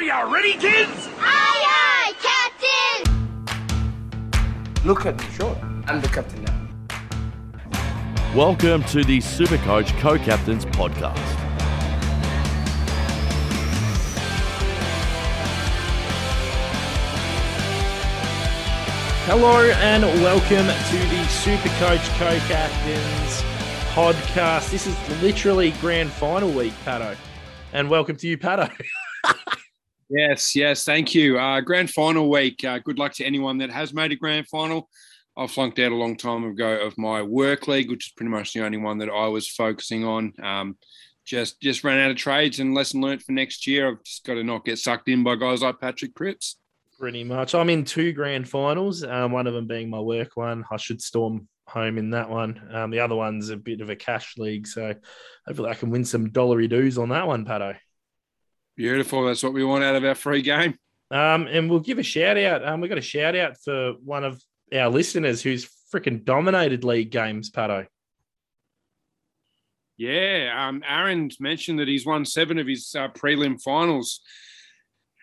Are you ready, kids? Aye, aye, Captain! Look at me, sure. I'm the captain now. Welcome to the Supercoach Co-Captains Podcast. Hello and welcome to the Supercoach Co-Captains podcast. This is literally grand final week, Pato. And welcome to you, Pato. Yes, yes, thank you. Uh, grand final week. Uh, good luck to anyone that has made a grand final. I flunked out a long time ago of my work league, which is pretty much the only one that I was focusing on. Um, just just ran out of trades and lesson learned for next year. I've just got to not get sucked in by guys like Patrick Cripps. Pretty much. I'm in two grand finals, um, one of them being my work one. I should storm home in that one. Um, the other one's a bit of a cash league, so hopefully I can win some dollary dues on that one, Pato. Beautiful. That's what we want out of our free game. Um, and we'll give a shout out. Um, we got a shout out for one of our listeners who's freaking dominated league games, Pato. Yeah, um, Aaron's mentioned that he's won seven of his uh, prelim finals.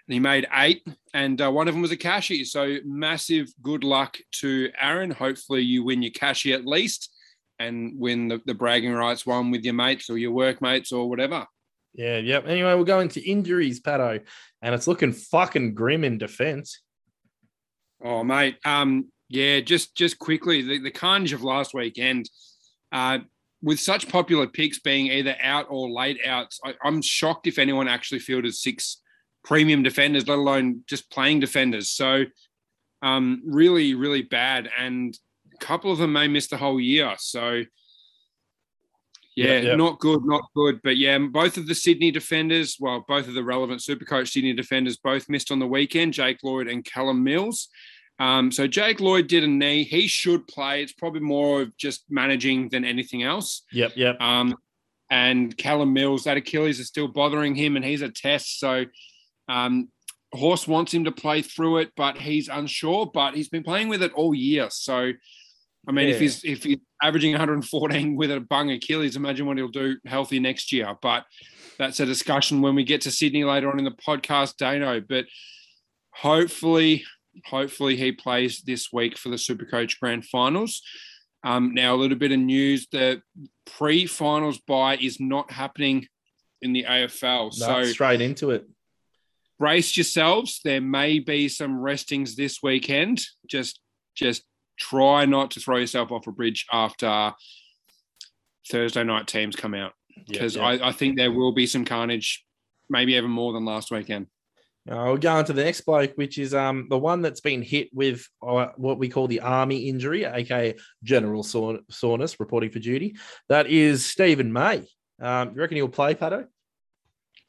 And He made eight, and uh, one of them was a cashy. So massive good luck to Aaron. Hopefully, you win your cashy at least, and win the, the bragging rights one with your mates or your workmates or whatever. Yeah, yep. Anyway, we'll go into injuries, Pato, and it's looking fucking grim in defense. Oh, mate. Um, yeah, just just quickly, the, the carnage of last weekend, uh, with such popular picks being either out or late outs, I, I'm shocked if anyone actually fielded six premium defenders, let alone just playing defenders. So, um, really, really bad, and a couple of them may miss the whole year. So, yeah, yep. not good, not good. But yeah, both of the Sydney defenders, well, both of the relevant Supercoach Sydney defenders, both missed on the weekend. Jake Lloyd and Callum Mills. Um, so Jake Lloyd did a knee. He should play. It's probably more of just managing than anything else. Yep, yep. Um, and Callum Mills, that Achilles is still bothering him, and he's a test. So um, Horse wants him to play through it, but he's unsure. But he's been playing with it all year. So I mean, if he's if he's averaging 114 with a bung Achilles, imagine what he'll do healthy next year. But that's a discussion when we get to Sydney later on in the podcast, Dano. But hopefully, hopefully he plays this week for the Supercoach Grand Finals. Um, now, a little bit of news: the pre-finals buy is not happening in the AFL. No, so straight into it. brace yourselves. There may be some restings this weekend. Just just try not to throw yourself off a bridge after Thursday night teams come out because I, I think there will be some carnage, maybe even more than last weekend. Uh, we'll go on to the next bloke, which is um the one that's been hit with uh, what we call the army injury, aka general sore- soreness, reporting for duty. That is Stephen May. Um, you reckon he'll play, Pato?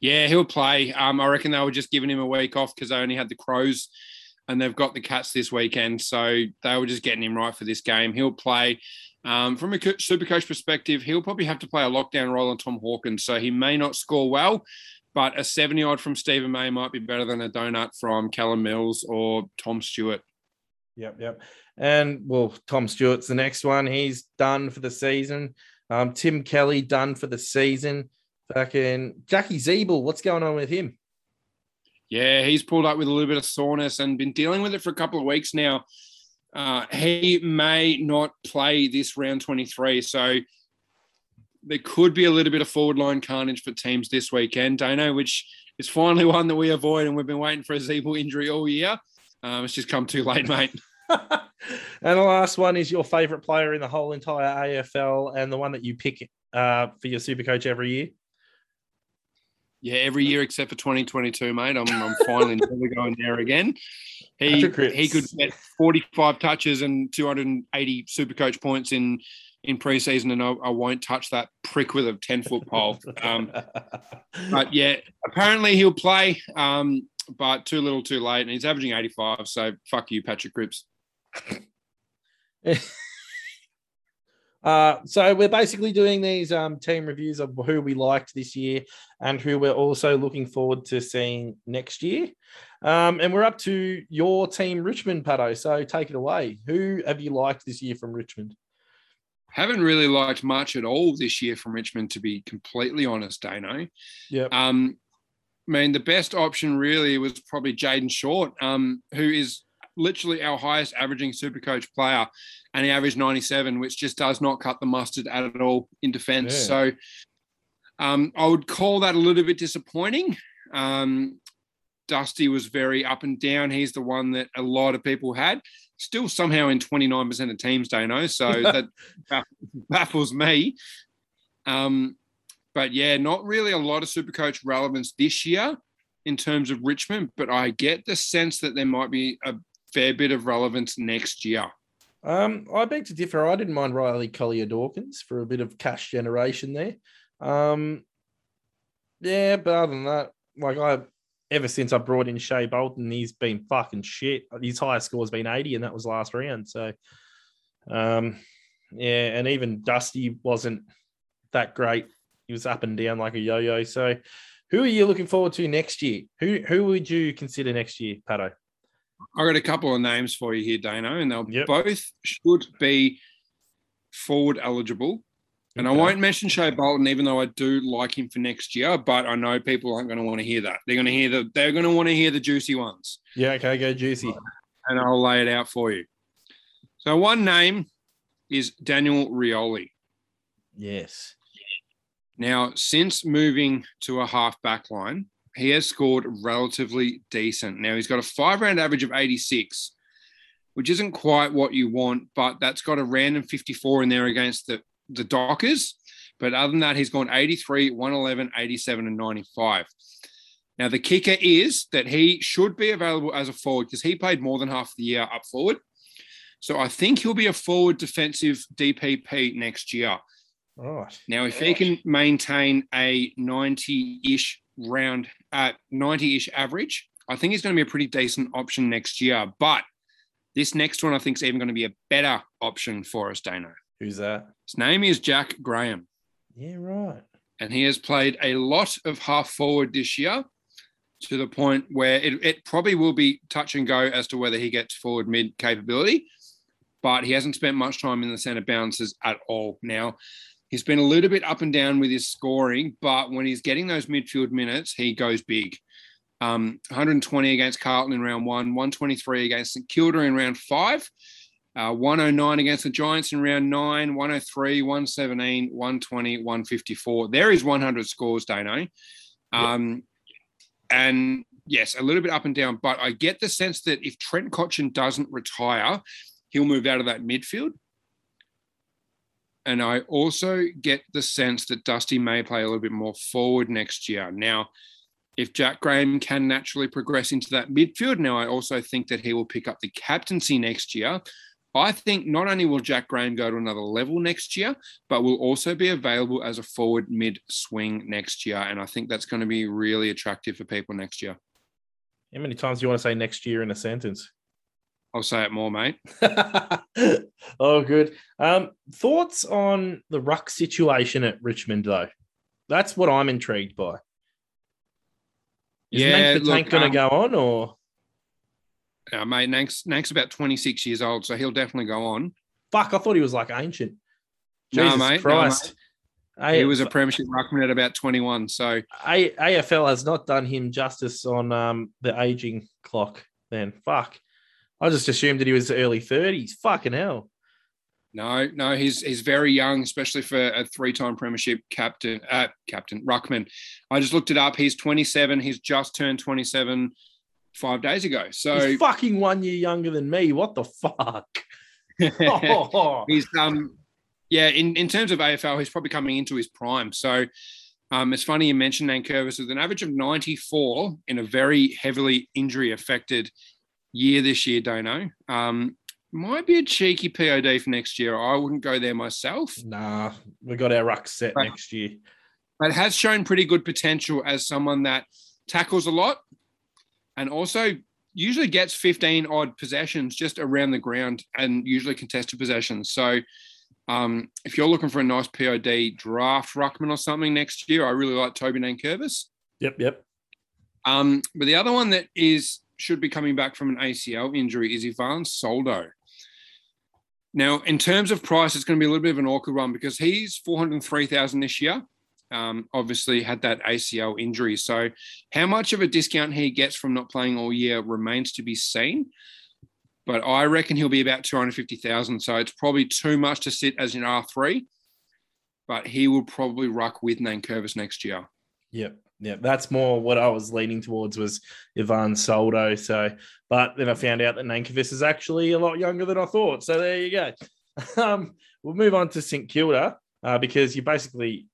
Yeah, he'll play. Um, I reckon they were just giving him a week off because they only had the Crows and they've got the Cats this weekend. So they were just getting him right for this game. He'll play. Um, from a super coach perspective, he'll probably have to play a lockdown role on Tom Hawkins. So he may not score well, but a 70 odd from Stephen May might be better than a donut from Callum Mills or Tom Stewart. Yep, yep. And well, Tom Stewart's the next one. He's done for the season. Um, Tim Kelly done for the season. Fucking Jackie Ziebell, what's going on with him? Yeah, he's pulled up with a little bit of soreness and been dealing with it for a couple of weeks now. Uh, he may not play this round 23. So there could be a little bit of forward line carnage for teams this weekend, Dano, which is finally one that we avoid. And we've been waiting for a Ziebell injury all year. Um, it's just come too late, mate. and the last one is your favorite player in the whole entire AFL and the one that you pick uh, for your super coach every year. Yeah, every year except for 2022, mate. I'm, I'm finally never going there again. He he could get 45 touches and 280 super coach points in in preseason, and I, I won't touch that prick with a 10 foot pole. Um, but yeah, apparently he'll play, um, but too little, too late, and he's averaging 85. So fuck you, Patrick Cripps. Uh, so we're basically doing these um, team reviews of who we liked this year and who we're also looking forward to seeing next year. Um, and we're up to your team, Richmond, Pato. So take it away. Who have you liked this year from Richmond? Haven't really liked much at all this year from Richmond, to be completely honest, Dano. Yeah. Um, mean, the best option really was probably Jayden Short, um, who is literally our highest averaging super coach player, and he averaged 97, which just does not cut the mustard at all in defense. Yeah. So um, I would call that a little bit disappointing. Um, Dusty was very up and down. He's the one that a lot of people had. Still somehow in 29% of teams, Dano. So that baffles me. Um, but yeah, not really a lot of super coach relevance this year in terms of Richmond, but I get the sense that there might be a fair bit of relevance next year. Um, I beg to differ. I didn't mind Riley Collier Dawkins for a bit of cash generation there. Um, yeah, but other than that, like I, ever since I brought in Shai Bolton, he's been fucking shit. His highest score has been 80, and that was last round. So, um, yeah, and even Dusty wasn't that great. He was up and down like a yo-yo. So, who are you looking forward to next year? Who who would you consider next year, Pato? I got a couple of names for you here, Dano, and they'll Yep. both should be forward eligible. And I won't mention Shai Bolton, even though I do like him for next year. But I know people aren't going to want to hear that. They're going to hear the they're going to want to hear the juicy ones, Yeah, okay, go juicy. and I'll lay it out for you. So one name is Daniel Rioli. Yes. Now, since moving to a half back line, he has scored relatively decent. Now, he's got a five round average of 86, which isn't quite what you want, but that's got a random 54 in there against the, the Dockers. But other than that, he's gone 83, 111, 87, and 95. Now, the kicker is that he should be available as a forward because he played more than half the year up forward. So I think he'll be a forward defensive DPP next year. Right. Now, if he can maintain a 90 ish round, uh, 90 ish average, I think he's going to be a pretty decent option next year. But this next one, I think, is even going to be a better option for us, Dano. Who's that? His name is Jack Graham, Yeah, right. and he has played a lot of half forward this year to the point where it, it probably will be touch and go as to whether he gets forward mid capability. But he hasn't spent much time in the centre bounces at all. Now, He's been a little bit up and down with his scoring, but when he's getting those midfield minutes, he goes big. Um, 120 against Carlton in round one, 123 against St Kilda in round five, uh, 109 against the Giants in round nine, 103, 117, 120, 154. There is 100 scores, Dano. Um, And yes, a little bit up and down, but I get the sense that if Trent Cotchin doesn't retire, he'll move out of that midfield. And I also get the sense that Dusty may play a little bit more forward next year. Now, if Jack Graham can naturally progress into that midfield, now I also think that he will pick up the captaincy next year. I think not only will Jack Graham go to another level next year, but will also be available as a forward mid swing next year. And I think that's going to be really attractive for people next year. How many times do you want to say next year in a sentence? I'll say it more, mate. oh, good. Um, thoughts on the ruck situation at Richmond, though? That's what I'm intrigued by. Is Yeah, Nank the look, tank going to um, go on, or Uh, mate, Nank's, Nank's about 26 years old, so he'll definitely go on. fuck? I thought he was like ancient. No, Jesus mate, no, Christ. He was a premiership ruckman at about 21. So A- AFL has not done him justice on um, the aging clock. Then fuck, I just assumed that he was early thirties. Fucking hell. no, no, he's he's very young, especially for a three-time premiership captain, uh, captain ruckman. I just looked it up. He's 27. He's just turned 27 five days ago. So He's fucking one year younger than me. What the fuck? Oh, he's um yeah in, in terms of AFL he's probably coming into his prime so um it's funny you mentioned Nankervis with an average of 94 in a very heavily injury affected year this year Dono um might be a cheeky POD for next year I wouldn't go there myself nah, we got our ruck set Right. next year. but has shown pretty good potential as someone that tackles a lot and also usually gets 15 odd possessions just around the ground and usually contested possessions. So um, if you're looking for a nice POD draft ruckman or something next year, I really like Toby Nankervis. Yep, yep. Um, but the other one that is should be coming back from an ACL injury is Ivan Soldo. Now, in terms of price, it's going to be a little bit of an awkward one because he's 403,000 this year. um, obviously had that ACL injury. So, how much of a discount he gets from not playing all year remains to be seen. But I reckon he'll be about 250,000. So, it's probably too much to sit as an R3, but he will probably ruck with Nankervis next year. Yep. Yeah, that's more what I was leaning towards was Ivan Soldo. So, but then I found out that Nankervis is actually a lot younger than I thought. So there you go. Um, we'll move on to St Kilda uh, because you basically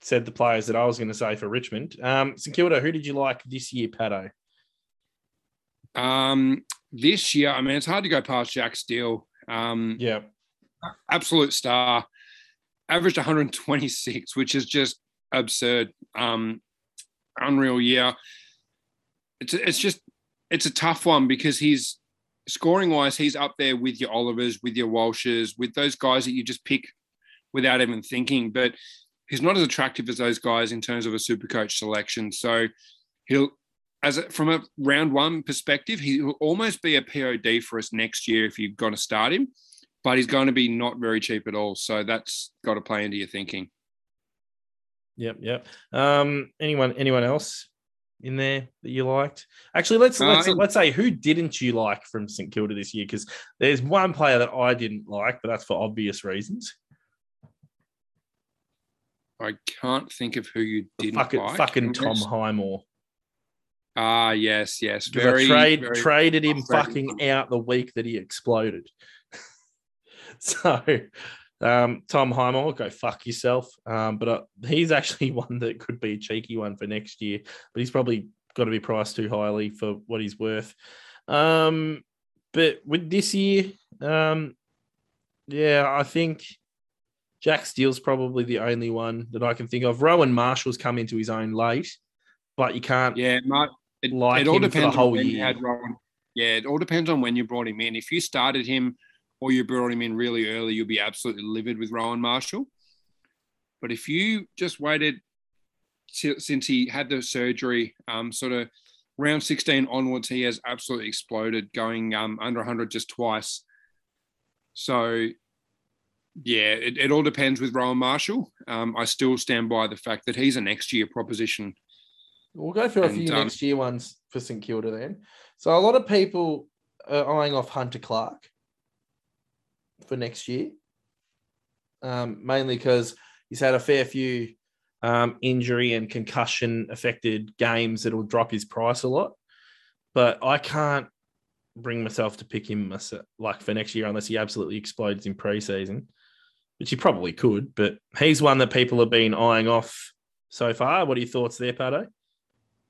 said the players that I was going to say for Richmond. Um, St Kilda, who did you like this year, Pato? Um, this year, I mean, it's hard to go past Jack Steele. Um, Yeah, absolute star. Averaged 126, which is just absurd. Um, unreal year. It's it's just it's a tough one because he's scoring wise, he's up there with your Olivers, with your Walshes, with those guys that you just pick without even thinking. But he's not as attractive as those guys in terms of a super coach selection. So he'll as a, from a round one perspective, he will almost be a POD for us next year if you're going to start him, but he's going to be not very cheap at all. So that's got to play into your thinking. Yep, yep. Um, anyone, anyone else in there that you liked? Actually, let's let's Um, let's say who didn't you like from St Kilda this year? Because there's one player that I didn't like, but that's for obvious reasons. I can't think of who you didn't fucking like. fucking Tom Highmore. Ah, yes, yes. Very, trade, very traded him fucking out the week that he exploded. so, um, Tom Highmore, go fuck yourself. Um, but uh, he's actually one that could be a cheeky one for next year, but he's probably got to be priced too highly for what he's worth. Um, but with this year, um, yeah, I think Jack Steele's probably the only one that I can think of. Rowan Marshall's come into his own late, but you can't Yeah, Mark. It, like it all him for the depends whole on when you year. had Rowan. Yeah, it all depends on when you brought him in. If you started him or you brought him in really early, you'll be absolutely livid with Rowan Marshall. But if you just waited si- since he had the surgery, um, sort of round 16 onwards, he has absolutely exploded, going um, under 100 just twice. So, yeah, it, it all depends with Rowan Marshall. Um, I still stand by the fact that he's a next year proposition. We'll go through a And, few um, next year ones for St Kilda then. So a lot of people are eyeing off Hunter Clark for next year, um, mainly because he's had a fair few um, injury and concussion affected games that'll drop his price a lot. But I can't bring myself to pick him like for next year unless he absolutely explodes in preseason, which he probably could. But he's one that people have been eyeing off so far. What are your thoughts there, Pato?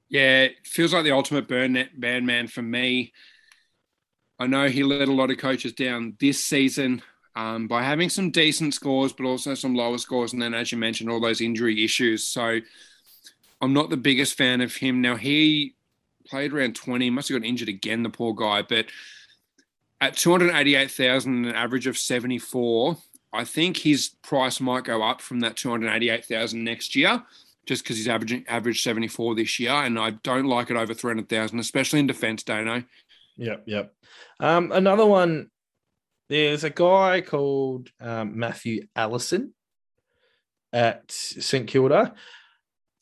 Yeah, it feels like the ultimate burn man for me. I know he let a lot of coaches down this season um, by having some decent scores, but also some lower scores. And then, as you mentioned, all those injury issues. So I'm not the biggest fan of him. Now, he played around 20, must have got injured again, the poor guy. But at 288,000, an average of 74, I think his price might go up from that 288,000 next year just because he's averaging average 74 this year, and I don't like it over 300,000, especially in defense, Dano. Yep, yep. Um, another one. There's a guy called um, Matthew Allison at St Kilda.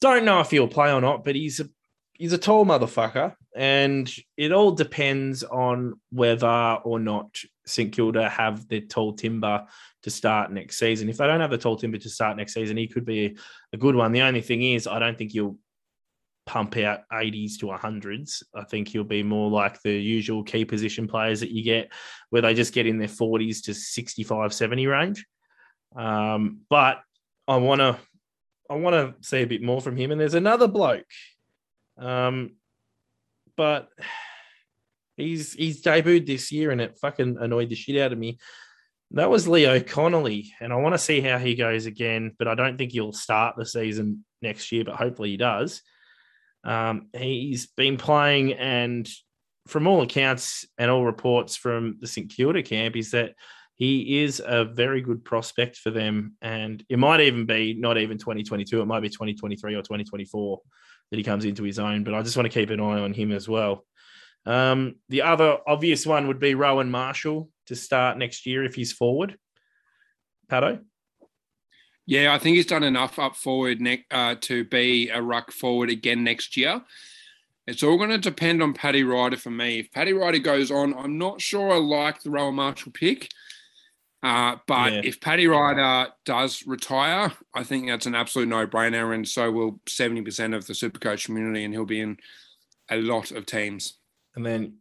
Don't know if he'll play or not, but he's a he's a tall motherfucker, and it all depends on whether or not St Kilda have their tall timber to start next season. If they don't have the tall timber to start next season, he could be a good one. The only thing is, I don't think he'll pump out 80s to 100s. I think he'll be more like the usual key position players that you get where they just get in their 40s to 65, 70 range. Um, but I want to I want to see a bit more from him. And there's another bloke, um, but he's he's debuted this year and it fucking annoyed the shit out of me. That was Leo Connolly, and I want to see how he goes again. But I don't think he'll start the season next year. But hopefully he does. Um, he's been playing, and from all accounts and all reports from the St Kilda camp, is that he is a very good prospect for them. And it might even be not even 2022, it might be 2023 or 2024 that he comes into his own. But I just want to keep an eye on him as well. Um, the other obvious one would be Rowan Marshall to start next year if he's forward. Pato? Yeah, I think he's done enough up forward ne- uh, to be a ruck forward again next year. It's all going to depend on Paddy Ryder for me. If Paddy Ryder goes on, I'm not sure I like the Rowan Marshall pick. Uh, but Yeah. if Paddy Ryder does retire, I think that's an absolute no-brainer, and so will 70% of the Supercoach community, and he'll be in a lot of teams. And then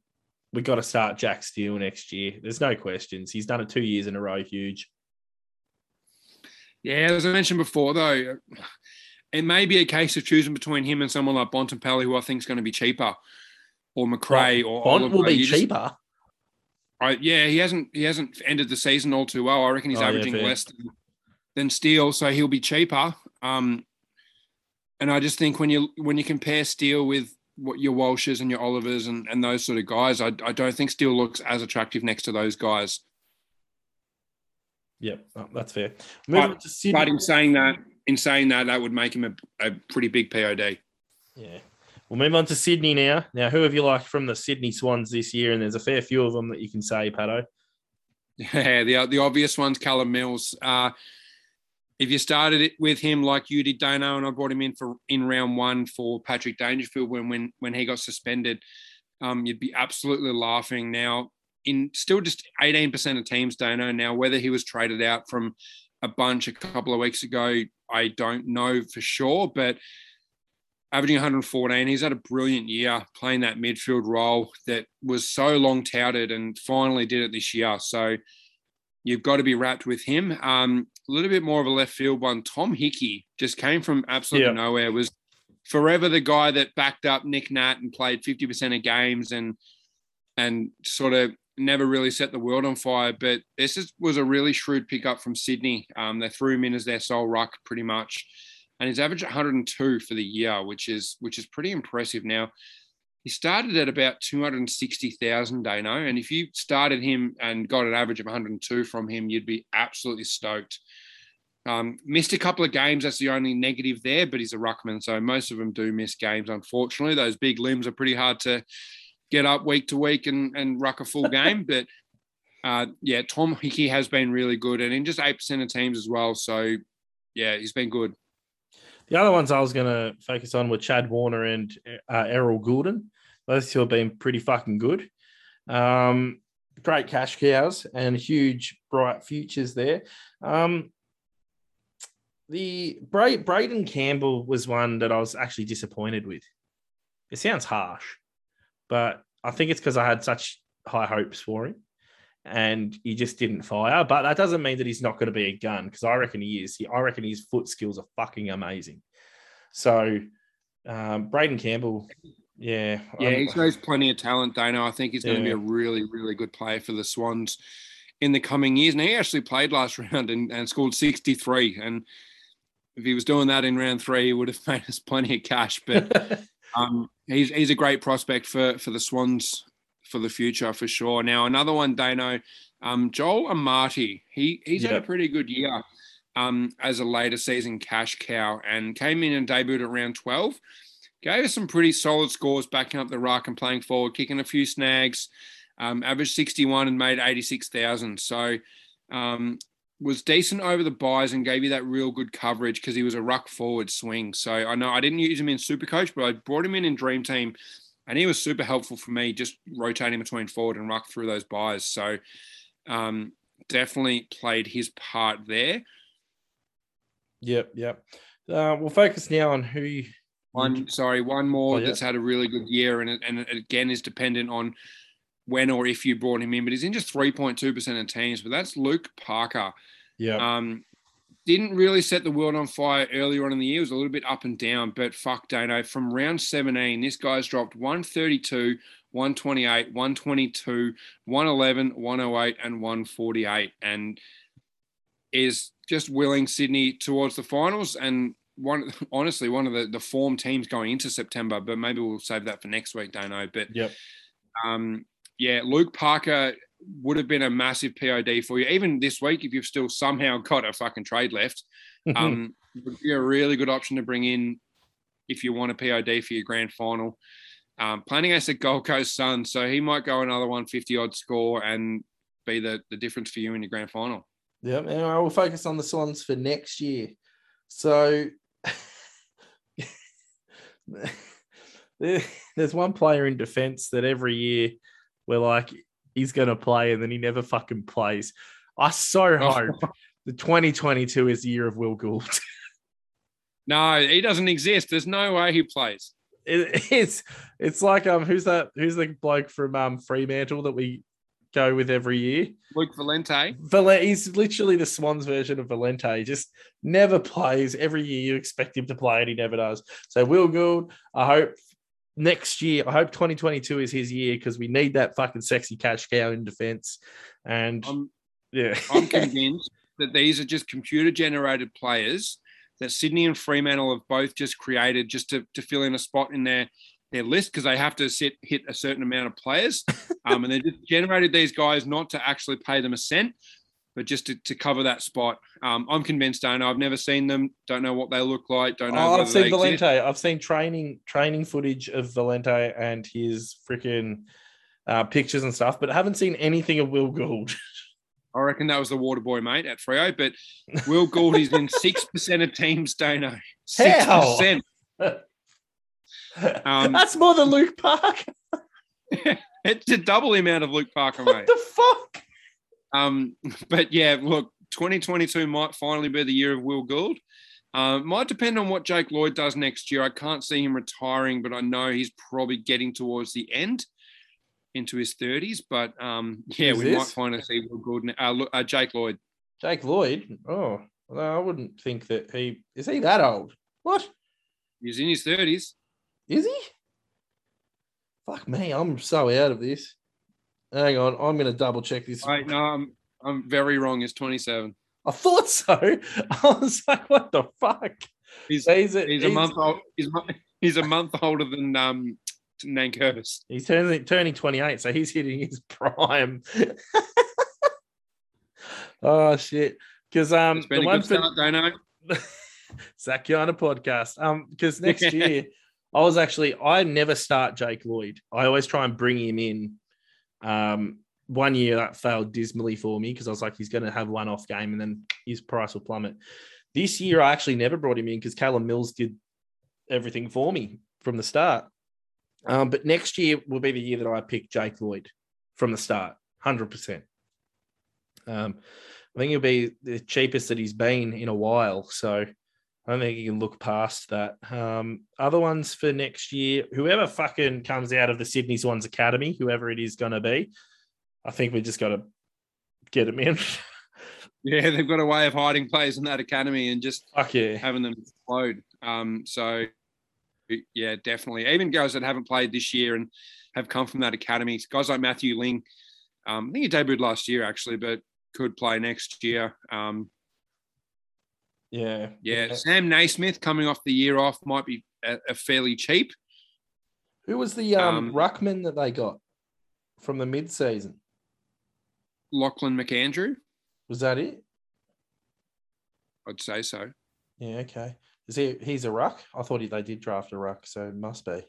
we got to start Jack Steele next year. There's no questions. He's done it two years in a row. Huge. Yeah, as I mentioned before, though, it may be a case of choosing between him and someone like Bontempelli, who I think is going to be cheaper, or McRae, or Bont will be You just- cheaper. I, yeah, he hasn't he hasn't ended the season all too well. I reckon he's Oh, averaging fair. less than, than Steele, so he'll be cheaper. Um, and I just think when you when you compare Steele with what your Walshes and your Olivers and, and those sort of guys, I, I don't think Steele looks as attractive next to those guys. Yep, oh, that's fair. But- to Sydney. But in saying that, in saying that, that would make him a, a pretty big POD. Yeah. We'll move on to Sydney now. Now, who have you liked from the Sydney Swans this year? And there's a fair few of them that you can say, Pato. Yeah, the the obvious one's Callum Mills. Uh, if you started it with him like you did, Dano, and I brought him in for in round one for Patrick Dangerfield when when when he got suspended, um, you'd be absolutely laughing. Now, in still just 18% of teams, Dano. Now, whether he was traded out from a bunch a couple of weeks ago, I don't know for sure, but averaging 114. He's had a brilliant year playing that midfield role that was so long touted and finally did it this year. So you've got to be wrapped with him. Um, a little bit more of a left field one. Tom Hickey just came from absolutely Yeah. nowhere. Was forever the guy that backed up Nick Nat and played 50% of games and and sort of never really set the world on fire. But this is, was a really shrewd pickup from Sydney. Um, they threw him in as their sole ruck pretty much and he's averaged 102 for the year, which is which is pretty impressive. Now, he started at about 260,000, Dano, and if you started him and got an average of 102 from him, you'd be absolutely stoked. Um, missed a couple of games. That's the only negative there, but he's a ruckman, so most of them do miss games. Unfortunately, those big limbs are pretty hard to get up week to week and and ruck a full game. But uh, yeah, Tom Hickey has been really good, and in just eight percent of teams as well. So yeah, he's been good. The other ones I was going to focus on were Chad Warner and uh, Errol Gulden. Those two have been pretty fucking good. Um, great cash cows and huge bright futures there. Um, the Bra- Braeden Campbell was one that I was actually disappointed with. It sounds harsh, but I think it's because I had such high hopes for him and he just didn't fire. But that doesn't mean that he's not going to be a gun because I reckon he is. He, I reckon his foot skills are fucking amazing. So, um, Braeden Campbell, yeah, Yeah, he shows plenty of talent, Dano. I think he's going to be a really, really good player for the Swans in the coming years. And he actually played last round and, and scored 63. And if he was doing that in round three, he would have made us plenty of cash. But um, he's he's a great prospect for for the Swans for the future for sure. Now another one, Dano, um, Joel Amartey. He he's had a pretty good year um, as a later season cash cow and came in and debuted at round twelve. Gave us some pretty solid scores backing up the ruck and playing forward, kicking a few snags. Um, averaged 61 and made 86,000. So um, was decent over the buys and gave you that real good coverage because he was a ruck forward swing. So I know I didn't use him in Super Coach, but I brought him in in Dream Team, and he was super helpful for me, just rotating between forward and ruck through those buys. So um, definitely played his part there. yep, yep. Uh, we'll focus now on who. One, sorry, one more Oh, yeah. that's had a really good year, and and again is dependent on when or if you brought him in, but he's in just 3.2% of teams. But that's Luke Parker. Yeah, Um, didn't really set the world on fire earlier on in the year. It was a little bit up and down, but fuck Dano. From round 17, this guy's dropped 132, 128, 122, 111, 108, and 148, and is just willing Sydney towards the finals. And one, honestly, one of the, the form teams going into September, but maybe we'll save that for next week, Dano. But yep. um, yeah, Luke Parker would have been a massive POD for you. Even this week, if you've still somehow got a fucking trade left, um, would be a really good option to bring in if you want a POD for your grand final. Um, playing against the Gold Coast Sun, so he might go another 150 odd score and be the, the difference for you in your grand final. Yeah, and I will focus on the Swans for next year. So there's one player in defense that every year we're like, he's going to play and then he never fucking plays. I so hope the 2022 is the year of Will Gould. No, he doesn't exist. There's no way he plays. It- it's it's like um who's that who's the bloke from um Fremantle that we go with every year? Luke Valente. Val- he's literally the Swans version of Valente. He just never plays. Every year you expect him to play and he never does. So Will Gould, I hope next year, I hope 2022 is his year because we need that fucking sexy cash cow in defense. And I'm, yeah, I'm convinced that these are just computer generated players that Sydney and Fremantle have both just created just to, to fill in a spot in their their list because they have to sit hit a certain amount of players. Um, and they just generated these guys not to actually pay them a cent, but just to, to cover that spot. Um, I'm convinced, don't know. I've never seen them, don't know what they look like, don't know. Oh, I've seen they exist. Valente. I've seen training training footage of Valente and his freaking uh, pictures and stuff, but haven't seen anything of Will Gould. I reckon that was the water boy, mate, at Freo. But Will Gould is in 6% of teams, don't know. 6%. Um, That's more than Luke Park. It's a double the amount of Luke Parker, What mate. the fuck? Um, but yeah, look, 2022 might finally be the year of Will Gould. Um, might depend on what Jake Lloyd does next year. I can't see him retiring, but I know he's probably getting towards the end into his 30s. But um, yeah, Who's we might this? finally see Will Gould, uh, look, uh, Jake Lloyd. Jake Lloyd. Oh, I wouldn't think that he is he that old. What He's in his 30s. is he? Fuck me, I'm so out of this. Hang on, I'm gonna double check this. Wait, no, I'm, I'm very wrong. He's 27. I thought so. I was like, what the fuck? He's, So he's a, he's a month old. He's, he's a month older than um, Nankervis. He's turning turning 28, so he's hitting his prime. oh shit. Because um It's the a one for know. Sakiana podcast. Um, because next year I was actually I never start Jake Lloyd. I always try and bring him in. Um, one year that failed dismally for me because I was like, he's going to have one off game and then his price will plummet. This year, I actually never brought him in because Callum Mills did everything for me from the start. Um, but next year will be the year that I pick Jake Lloyd from the start, hundred percent. Um, I think he'll be the cheapest that he's been in a while, so I don't think you can look past that. Um, other ones for next year, whoever fucking comes out of the Sydney Swans Academy, whoever it is going to be, I think we just got to get him in. Yeah, they've got a way of hiding players in that academy and just Fuck yeah. having them explode. Um, so yeah, definitely. Even guys that haven't played this year and have come from that academy, guys like Matthew Ling. Um, I think he debuted last year actually, but could play next year. Um, Yeah. yeah, Sam Naismith coming off the year off might be a, a fairly cheap. Who was the um, Um, ruckman that they got from the mid season? Lachlan McAndrew, Was that it? I'd say so. Yeah. Okay. Is he? He's a ruck. I thought he, they did draft a ruck, so it must be.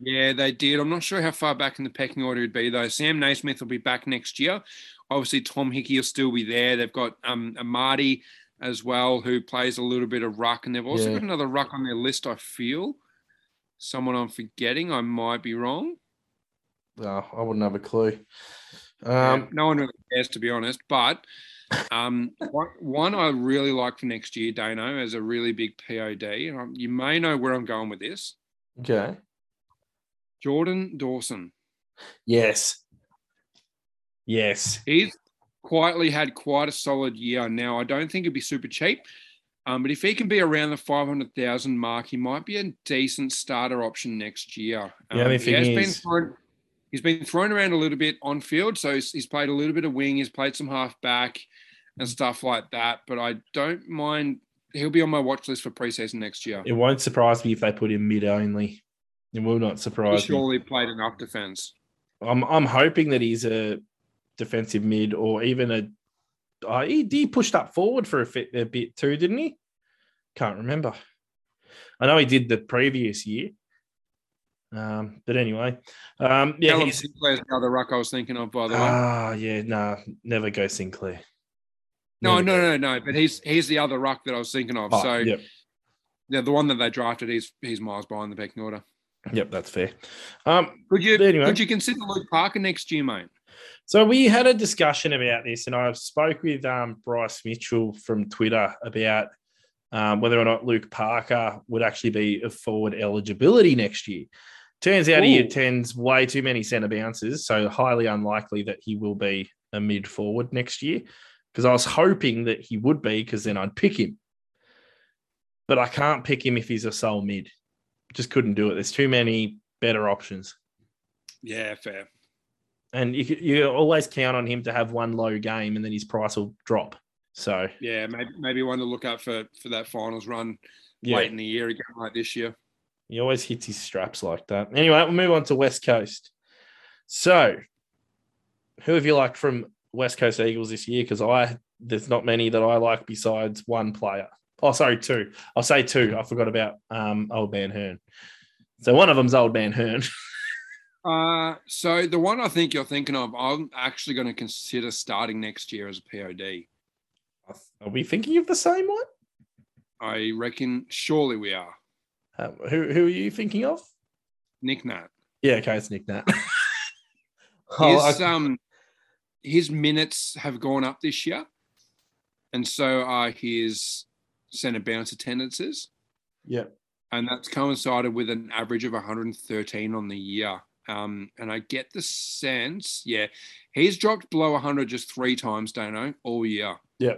Yeah, they did. I'm not sure how far back in the pecking order it'd be though. Sam Naismith will be back next year. Obviously, Tom Hickey will still be there. They've got um, Amartey as well, who plays a little bit of ruck, and they've also Yeah. got another ruck on their list. I feel someone I'm forgetting. I might be wrong. No, I wouldn't have a clue. Yeah, Um, no one really cares, to be honest. But um, one, one I really like for next year, Dano, as a really big POD. You may know where I'm going with this. okay. Jordan Dawson. Yes. Yes. He's quietly had quite a solid year. Now, I don't think it'd be super cheap, um, but if he can be around the 500,000 mark, he might be a decent starter option next year. The only Um, thing he has is- been thrown, he's been thrown around a little bit on field, so he's, he's played a little bit of wing, he's played some half back and stuff like that. But I don't mind. He'll be on my watch list for preseason next year. It won't surprise me if they put him mid only. It will not He surprise me. surely played enough defense. I'm I'm hoping that he's a defensive mid or even a. Uh, he, he pushed up forward for a, fit, a bit too, didn't he? Can't remember. I know he did the previous year. Um, but anyway, um, yeah, Callum he's, Sinclair's the other ruck I was thinking of, by the way. ah, yeah, nah, never go Sinclair. No, Never no, no, no. But he's he's the other ruck that I was thinking of. Oh, so yep, yeah, the one that they drafted, he's he's miles behind the pecking order. yep, that's fair. Um, Could you Anyway. could you consider Luke Parker next year, mate? So we had a discussion about this, and I spoke with um, Bryce Mitchell from Twitter about um, whether or not Luke Parker would actually be a forward eligibility next year. Turns out he attends way too many centre bounces, so highly unlikely that he will be a mid forward next year. Because I was hoping that he would be, because then I'd pick him. But I can't pick him if he's a sole mid. Just couldn't do it. There's too many better options Yeah, fair. And you you always count on him to have one low game, and then his price will drop. So Yeah, maybe maybe one to look out for for that finals run yeah, late in the year again, like this year. he always hits his straps like that. Anyway, we'll move on to West Coast. So, who have you liked from West Coast Eagles this year? Because I there's not many that I like besides one player. Oh, sorry, two. I'll say two. I forgot about um, Old Man Hearn. So one of them's Old Man Hearn. Uh, so the one I think you're thinking of, I'm actually going to consider starting next year as a POD. Are we thinking of the same one? I reckon surely we are. Um, who who are you thinking of? Nick Nat. Yeah, okay, it's Nick Nat. Oh, His I- um his minutes have gone up this year, and so are his centre bounce attendances, yeah. and that's coincided with an average of 113 on the year. Um, and I get the sense, yeah, he's dropped below 100 just three times, Dano, all year. Yeah.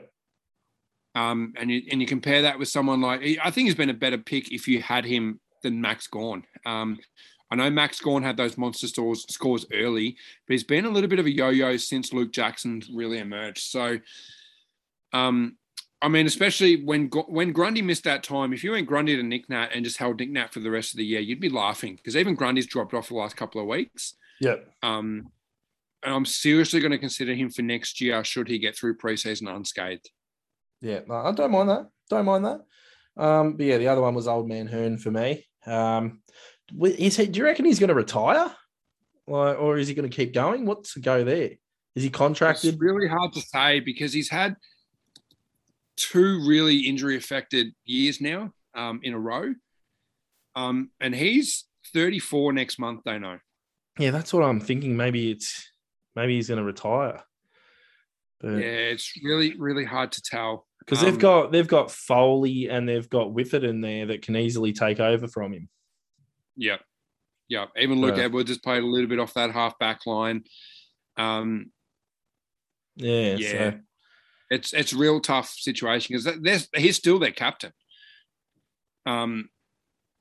Um, and you and you compare that with someone like I think he's been a better pick if you had him than Max Gawn. Um, I know Max Gawn had those monster scores scores early, but he's been a little bit of a yo-yo since Luke Jackson really emerged. So, um, I mean, especially when when Grundy missed that time, if you went Grundy to Nick Nat and just held Nick Nat for the rest of the year, you'd be laughing because even Grundy's dropped off the last couple of weeks. Yep. Um, and I'm seriously going to consider him for next year should he get through preseason unscathed. Yeah, no, I don't mind that. Don't mind that. Um, but yeah, the other one was Old Man Hearn for me. Um, is he, do you reckon he's going to retire, or, or is he going to keep going? What's the go there? Is he It's contracted? really hard to say because he's had two really injury affected years now um, in a row. Um, and he's 34 next month, they know. Yeah, that's what I'm thinking. Maybe it's maybe he's going to retire. Yeah, it's really, really hard to tell. because they've Um, got they've got Foley and they've got Whifford in there that can easily take over from him. Yeah. Yeah. Even Luke. Edwards has played a little bit off that half back line. Um, Yeah, Yeah. So, it's it's a real tough situation because he's still their captain. Um,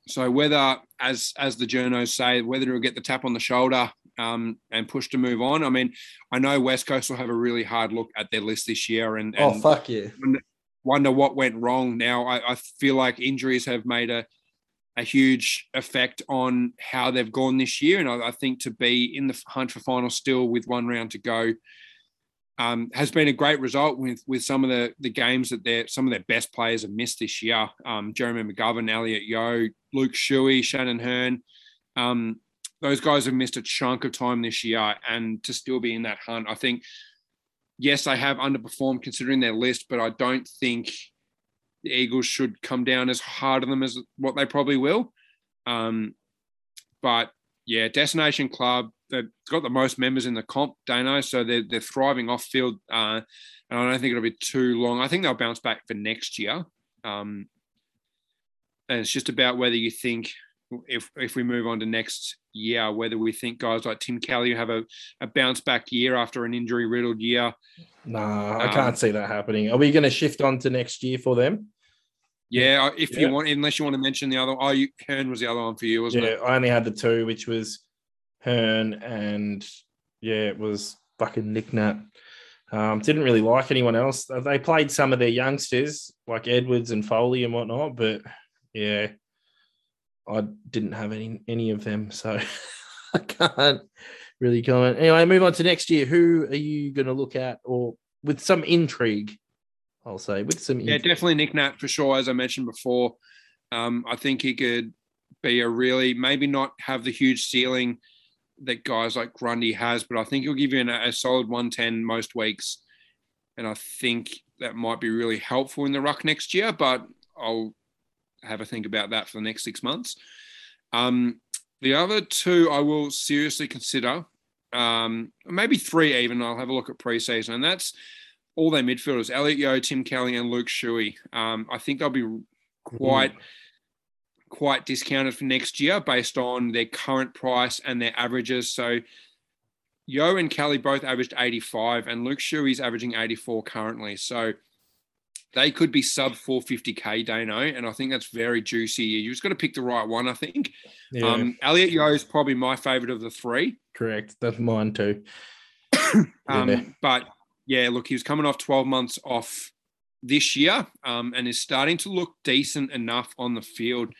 so whether, as as the journos say, whether he'll get the tap on the shoulder um, and push to move on. I mean, I know West Coast will have a really hard look at their list this year and, oh fuck yeah, wonder what went wrong. Now I, I feel like injuries have made a a huge effect on how they've gone this year, and I, I think to be in the hunt for final still with one round to go um, has been a great result with with some of the the games that their some of their best players have missed this year. Um, Jeremy McGovern, Elliot Yeo, Luke Shuey, Shannon Hearn. Um, those guys have missed a chunk of time this year, and to still be in that hunt, I think yes, they have underperformed considering their list, but I don't think the Eagles should come down as hard on them as what they probably will. Um, but yeah, Destination Club, they've got the most members in the comp, Dano, so they're, they're thriving off field. Uh, and I don't think it'll be too long. I think they'll bounce back for next year. Um, and it's just about whether you think if if we move on to next year, whether we think guys like Tim Kelly have a, a bounce back year after an injury riddled year. nah, I Um, can't see that happening. Are we going to shift on to next year for them? Yeah, if Yeah. you want, unless you want to mention the other, oh, you, Hearn was the other one for you, wasn't Yeah, it? I only had the two, which was Hearn and yeah, it was fucking Nick Nat. Um, didn't really like anyone else. They played some of their youngsters like Edwards and Foley and whatnot, but yeah, I didn't have any any of them, so I can't really comment. Anyway, move on to next year. Who are you going to look at, or with some intrigue? I'll say with some Yeah, intrigue. definitely Nick Nat for sure. As I mentioned before, um, I think he could be a really maybe not have the huge ceiling that guys like Grundy has, but I think he'll give you an, a solid 110 most weeks. And I think that might be really helpful in the ruck next year, but I'll have a think about that for the next six months. Um, the other two I will seriously consider, um, maybe three even. I'll have a look at preseason, and that's all their midfielders: Elliot Yeo, Tim Kelly, and Luke Shuey. Um, I think they'll be quite quite discounted for next year based on their current price and their averages. So. Yeo and Kelly both averaged 85, and Luke Shuey's averaging 84 currently. So they could be sub 450k, Dano, and I think that's very juicy. You just got to pick the right one, I think. Yeah, Um, Elliot Yeo is probably my favorite of the three. correct. That's mine too. Um, Yeah. But yeah, look, he was coming off 12 months off this year um, and is starting to look decent enough on the field.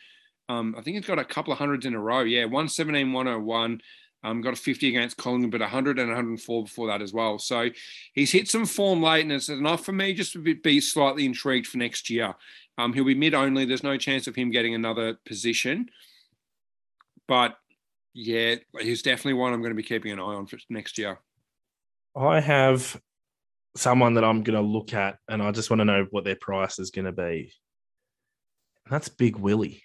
Um, I think he's got a couple of hundreds in a row. Yeah, 117, 101. Um, got a 50 against Collingwood, but 100 and 104 before that as well. So he's hit some form late, and it's enough for me just to be- slightly intrigued for next year. Um, he'll be mid only. There's no chance of him getting another position. But yeah, he's definitely one I'm going to be keeping an eye on for next year. I have someone that I'm going to look at, and I just want to know what their price is going to be. That's Big Willie,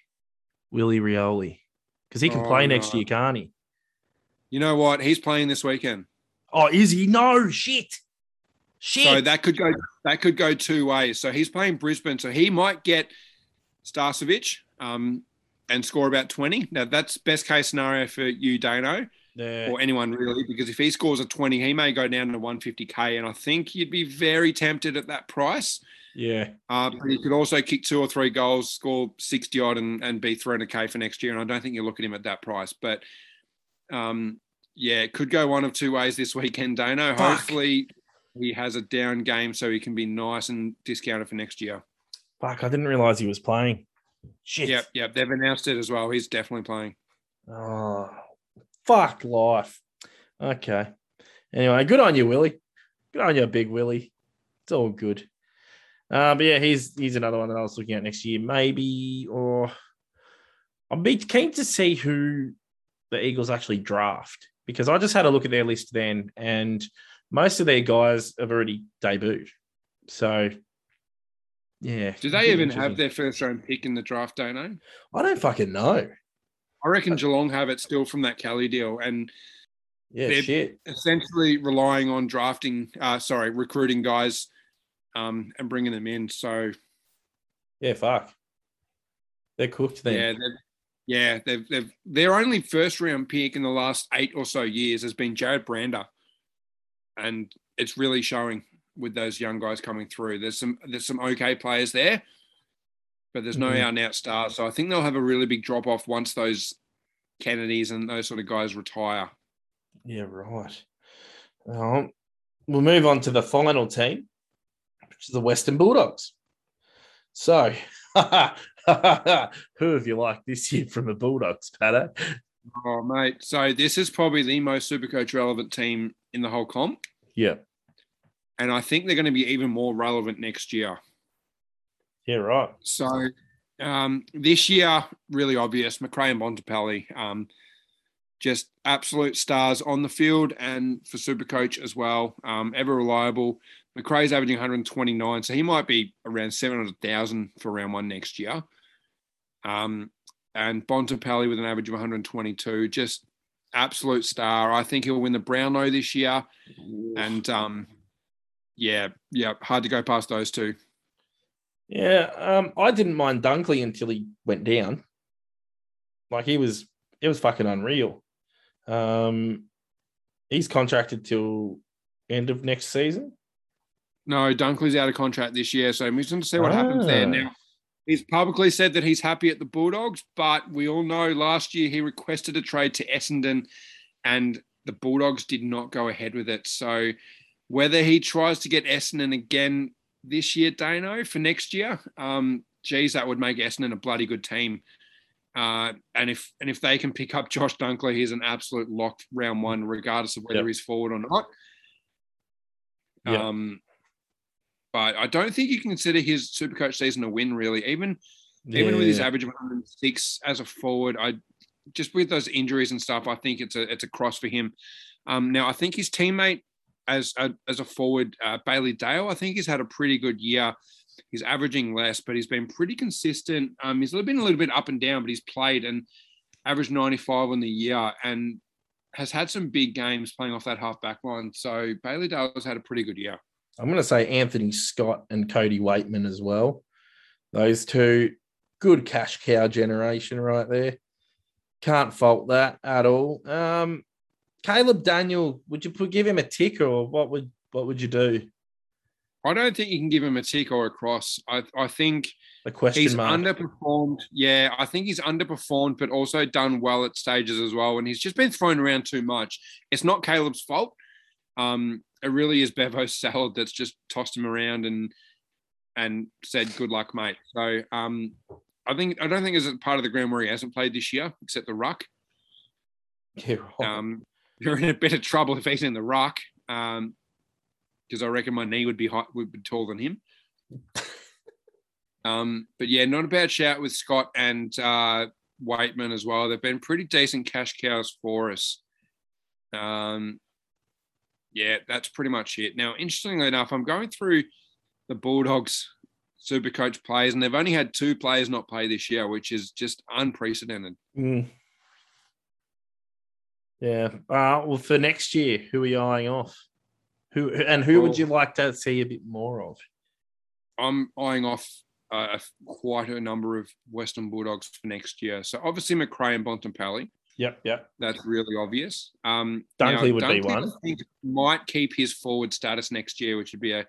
Willie Rioli, because he can Oh, play next no. year, can't he? You know what? He's playing this weekend. Oh, is he? No, shit, shit. So that could go that could go two ways. So he's playing Brisbane, so he might get Starcevich um, and score about 20. Now that's best case scenario for you, Dano, yeah. or anyone really, because if he scores a 20, he may go down to 150k. And I think you'd be very tempted at that price. Yeah, Uh, but he could also kick two or three goals, score 60 odd, and, and be 300k for next year. And I don't think you look at him at that price. But um, yeah, it could go one of two ways this weekend, Dano. Fuck. Hopefully he has a down game so he can be nice and discounted for next year. fuck, I didn't realize he was playing. Shit. Yep, yep. They've announced it as well. He's definitely playing. Oh, fuck life. Okay. Anyway, good on you, Willie. Good on you, Big Willie. It's all good. Uh, but yeah, he's he's another one that I was looking at next year, maybe. Or I'd be keen to see who the Eagles actually draft because I just had a look at their list then, and most of their guys have already debuted. So yeah. Do they even have their first round pick in the draft, Dano? I know i don't fucking know. I reckon Geelong have it still from that Kelly deal and Yeah, They're- shit. essentially relying on drafting, uh, sorry, recruiting guys um, and bringing them in. So Yeah, fuck. They're cooked then. Yeah, they've, yeah, they've, they've their only first round pick in the last eight or so years has been Jarrod Brander, and it's really showing with those young guys coming through. There's some there's some okay players there, but there's no Mhm. out and out stars. So I think they'll have a really big drop off once those Kennedys and those sort of guys retire. Yeah, right. Um, we'll move on to the final team, is the Western Bulldogs. So, who have you liked this year from the Bulldogs, Pato? Oh mate, so this is probably the most Supercoach relevant team in the whole comp, Yeah, and I think they're going to be even more relevant next year. yeah, right. So um, this year, really obvious, Macrae and Bontempelli, um, just absolute stars on the field and for Supercoach as well. Um, ever reliable. Macrae's averaging 129, so he might be around 700,000 for round one next year. Um, and Bontempelli with an average of 122, just absolute star. I think he'll win the Brownlow this year. And um, yeah, yeah, hard to go past those two. Yeah, um, I didn't mind Dunkley until he went down. Like he was, it was fucking unreal. Um, he's contracted till end of next season. No, Dunkley's out of contract this year, so I'm interested to see what happens there. Ah. Now, he's publicly said that he's happy at the Bulldogs, but we all know last year he requested a trade to Essendon, and the Bulldogs did not go ahead with it. So, whether he tries to get Essendon again this year, Dano, for next year, um, geez, that would make Essendon a bloody good team. Uh, and if and if they can pick up Josh Dunkley, he's an absolute lock round one, regardless of whether Yep. he's forward or not. Yep. Um, but I don't think you can consider his Supercoach season a win, really. Even even with his average of 106 as a forward, I just with those injuries and stuff, I think it's a it's a cross for him. Um, now I think his teammate as a, as a forward, uh, Bailey Dale, I think he's had a pretty good year. He's averaging less, but he's been pretty consistent. Um, he's been a little bit up and down, but he's played and averaged 95 on the year and has had some big games playing off that half back line. So Bailey Dale has had a pretty good year. I'm going to say Anthony Scott and Cody Weightman as well. Those two, good cash cow generation right there. Can't fault that at all. Um, Caleb Daniel, would you put, give him a tick or what would what would you do? I don't think you can give him a tick or a cross. I, I think A question he's mark. underperformed. Yeah, I think he's underperformed, but also done well at stages as well. And he's just been thrown around too much. It's not Caleb's fault. Um, it really is Bevo's salad that's just tossed him around and and said good luck, mate. So um, I think I don't think there's a part of the ground where he hasn't played this year, except the ruck. Yeah, right. Um, you're in a bit of trouble if he's in the ruck, because I reckon my knee would be high, would be taller than him. um, but yeah, not a bad shout with Scott and uh, Weightman as well. They've been pretty decent cash cows for us. Um, yeah, that's pretty much it. Now, interestingly enough, I'm going through the Bulldogs super coach players, and they've only had two players not play this year, which is just unprecedented. Mm. Yeah. Uh, well, for next year, who are you eyeing off? Who and who would you like to see a bit more of? I'm eyeing off uh, quite a number of Western Bulldogs for next year. So obviously Macrae and Bontempelli, Yep, yep. that's really obvious. Um, Dunkley would be one. I think might keep his forward status next year, which would be a,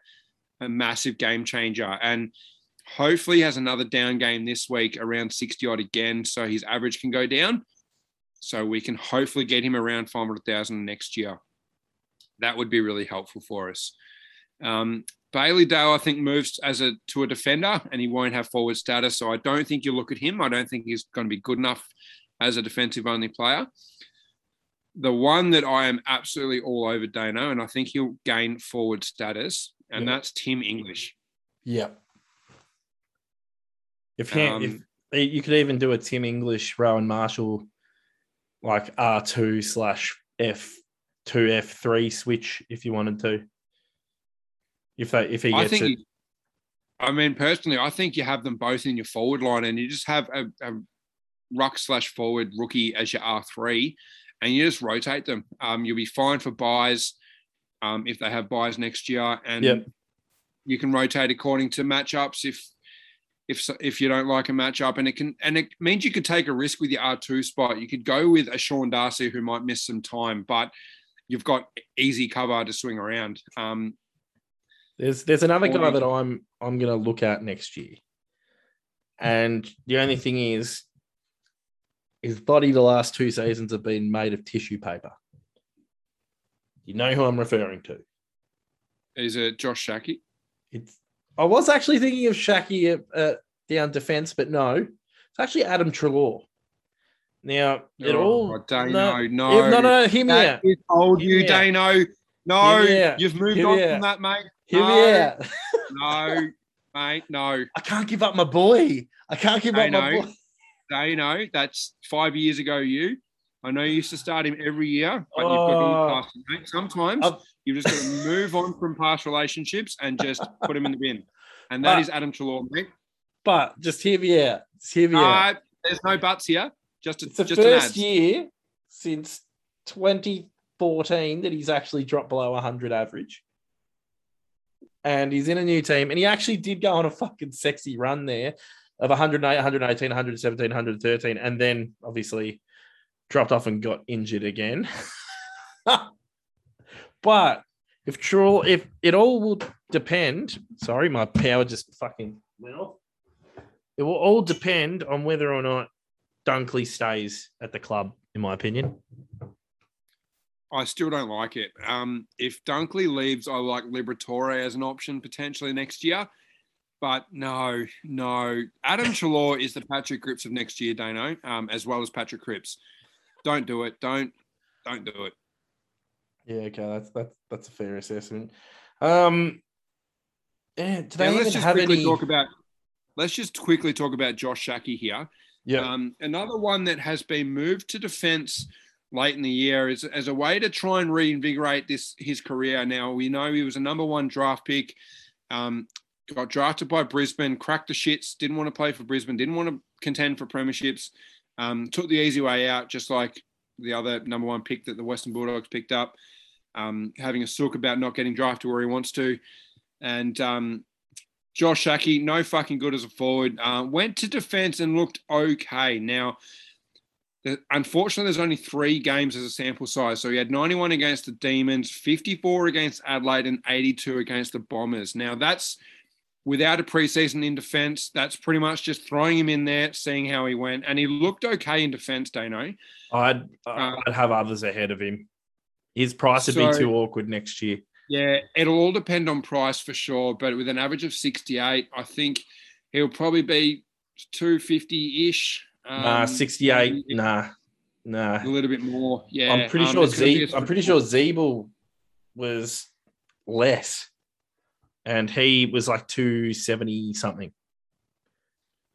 a massive game changer. And hopefully has another down game this week around 60 odd again, so his average can go down. So we can hopefully get him around 500,000 next year. That would be really helpful for us. Um, Bailey Dale, I think, moves as a to a defender, and he won't have forward status. So I don't think you look at him. I don't think he's going to be good enough as a defensive only player. The one that I am absolutely all over Dano, and I think he'll gain forward status, and Yep. that's Tim English. Yep. If, he, Um, if you could even do a Tim English, Rowan Marshall, like R two slash F two F three switch, if you wanted to. If they if he I gets think. it, I mean, personally, I think you have them both in your forward line, and you just have a, a ruck slash forward rookie as your R three, and you just rotate them. Um, you'll be fine for buys um, if they have buys next year, and Yep. you can rotate according to matchups if if if you don't like a matchup, and it can and it means you could take a risk with your R two spot. You could go with a Sean Darcy who might miss some time, but you've got easy cover to swing around. Um, There's there's another guy that I'm I'm gonna look at next year. And the only thing is his body the last two seasons have been made of tissue paper. You know who I'm referring to. is it Josh Schache? It's I was actually thinking of Schache at, at down defense, but no, it's actually Adam Treloar. Now it Oh, all Dano, no, no, no, no, out. That is old you, Hear me Dano. No, you've moved on from that, mate. Hear no, no, mate, no. I can't give up my boy. I can't give up my Dano. Boy. Dano, that's five years ago. You, I know you used to start him every year, but you've Oh. got to move past him, mate. Sometimes I've- you've just got to move on from past relationships and just put him in the bin. And that But- is Adam Treloar, mate. But just hear me out. Just hear me out. Uh, there's no buts here. Just, a, It's the just first year since 2014 that he's actually dropped below 100 average. And he's in a new team. And he actually did go on a fucking sexy run there of 108, 118, 117, 113. And then obviously dropped off and got injured again. but if Trull, if it all will depend, sorry, my power just fucking went off. It will all depend on whether or not Dunkley stays at the club, in my opinion. I still don't like it. Um, if Dunkley leaves, I like Liberatore as an option potentially next year. But no, no. Adam Treloar is the Patrick Cripps of next year, Dano, um, as well as Patrick Cripps. Don't do it. Don't, don't do it. Yeah, okay, that's that's that's a fair assessment. Um, yeah, Now, let's just have quickly any? talk about. Let's just quickly talk about Josh Schache here. yeah, Um, another one that has been moved to defense late in the year is as a way to try and reinvigorate this his career. Now we know he was a number one draft pick. Um, got drafted by Brisbane, cracked the shits, didn't want to play for Brisbane, didn't want to contend for premierships, um, took the easy way out, just like the other number one pick that the Western Bulldogs picked up, um, having a sook about not getting drafted where he wants to. And um, Josh Schache, no fucking good as a forward, uh, went to defense and looked okay. Now, unfortunately, there's only three games as a sample size. So he had 91 against the Demons, 54 against Adelaide, and 82 against the Bombers. Now, that's without a preseason in defense. That's pretty much just throwing him in there, seeing how he went. And he looked okay in defense, Dano. I'd Uh, I'd have others ahead of him. His price would be too awkward next year. Yeah, it'll all depend on price for sure. But with an average of 68, I think he'll probably be 250 ish. Um, nah, sixty eight. maybe Nah, nah. A little bit more. Yeah. I'm pretty um, sure it's gonna be Ze- a- I'm pretty sure Ziebell was less, and he was like two seventy something.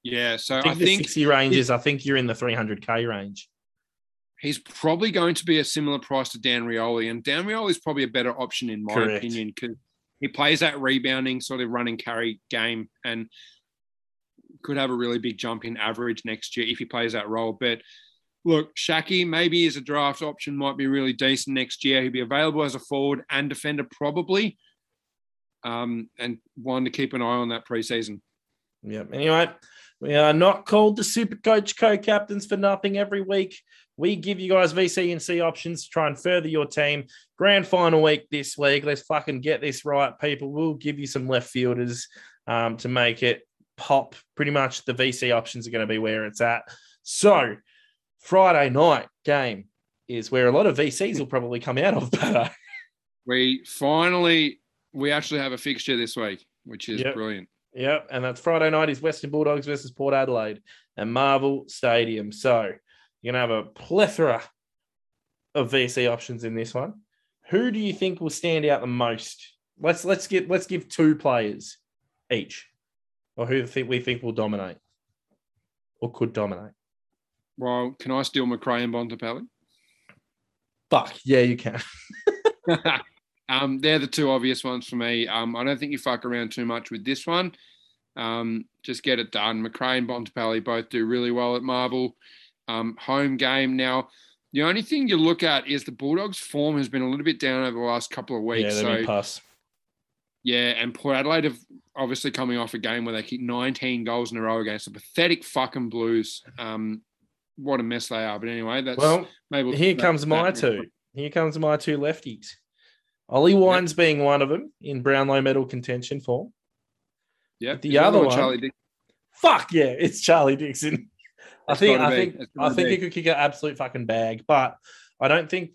Yeah. So I I think the think sixty ranges. I think you're in the three hundred k range. he's probably going to be a similar price to Dan Rioli, and Dan Rioli is probably a better option in my Correct. opinion because he plays that rebounding sort of running carry game and could have a really big jump in average next year if he plays that role. But look, Schache maybe as a draft option might be really decent next year. He'll be available as a forward and defender probably, um, and one to keep an eye on that preseason. Yep. Anyway, we are not called the Super Coach co-captains for nothing every week. We give you guys VC and C options to try and further your team. Grand final week this week. Let's fucking get this right, people. We'll give you some left fielders um, to make it pop. Pretty much the VC options are going to be where it's at. So Friday night game is where a lot of VCs will probably come out of. But We finally we actually have a fixture this week, which is Yep. brilliant. Yep, and that's Friday night is Western Bulldogs versus Port Adelaide and Marvel Stadium. So you're gonna have a plethora of VC options in this one. Who do you think will stand out the most? Let's let's get let's give two players each, or who think we think will dominate or could dominate. Well, can I steal Macrae and Bontempelli? Fuck yeah, you can. um, they're the two obvious ones for me. Um, I don't think you fuck around too much with this one. Um, just get it done. Macrae and Bontempelli both do really well at Marvel. Um, home game now. The only thing you look at is the Bulldogs' form has been a little bit down over the last couple of yeah, weeks. they've so pass. yeah, and Port Adelaide have obviously coming off a game where they kicked 19 goals in a row against the pathetic fucking Blues. Um, what a mess they are. But anyway, that's Well, maybe we'll here comes my two. Here comes my two lefties. Ollie Wines being one of them in Brownlow medal contention form. Yeah, The other one- Charlie Dick- Fuck yeah, it's Charlie Dixon. I think gotta I think I think he could kick an absolute fucking bag, but I don't think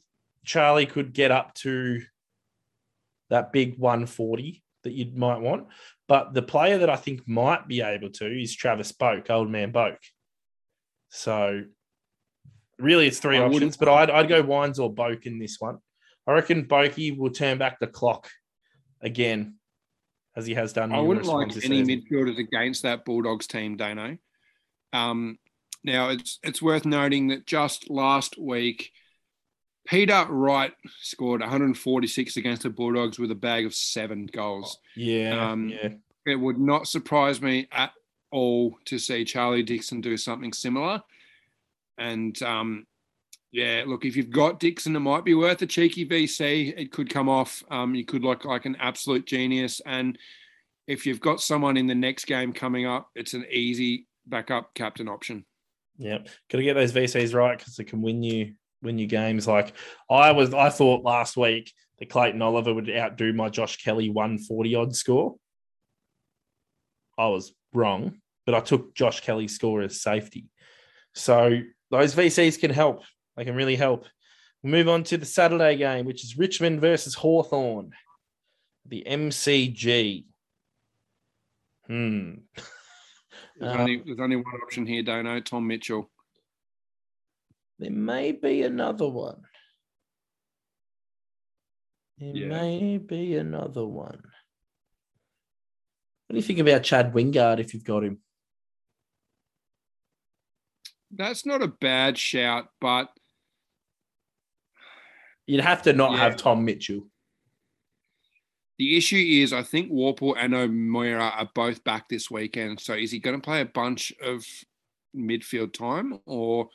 Charlie could get up to that big 140 that you might want. But the player that I think might be able to is Travis Boak, old man Boak. So really it's three I options, but I'd, I'd go Wines or Boak in this one. I reckon Bokey will turn back the clock again, as he has done. I wouldn't like any season. midfielders against that Bulldogs team, Dano. Um, now it's it's worth noting that just last week, Peter Wright scored 146 against the Bulldogs with a bag of seven goals. Yeah, Um, yeah. It would not surprise me at all to see Charlie Dixon do something similar. And um, yeah, look, if you've got Dixon, it might be worth a cheeky VC. It could come off. Um, you could look like an absolute genius. And if you've got someone in the next game coming up, it's an easy backup captain option. Yeah, got to get those VCs right because they can win you win you games. Like I was, I thought last week that Clayton Oliver would outdo my Josh Kelly one forty odd score. I was wrong, but I took Josh Kelly's score as safety. So those VCs can help. They can really help. We'll move on to the Saturday game, which is Richmond versus Hawthorn, the MCG. Hmm. There's, Uh, only, there's only one option here, Dano, Tom Mitchell. There may be another one. There Yeah. may be another one. What do you think about Chad Wingard if you've got him? That's not a bad shout, but You'd have to not Yeah. have Tom Mitchell. The issue is, I think Worpel and O'Meara are both back this weekend. So is he going to play a bunch of midfield time, or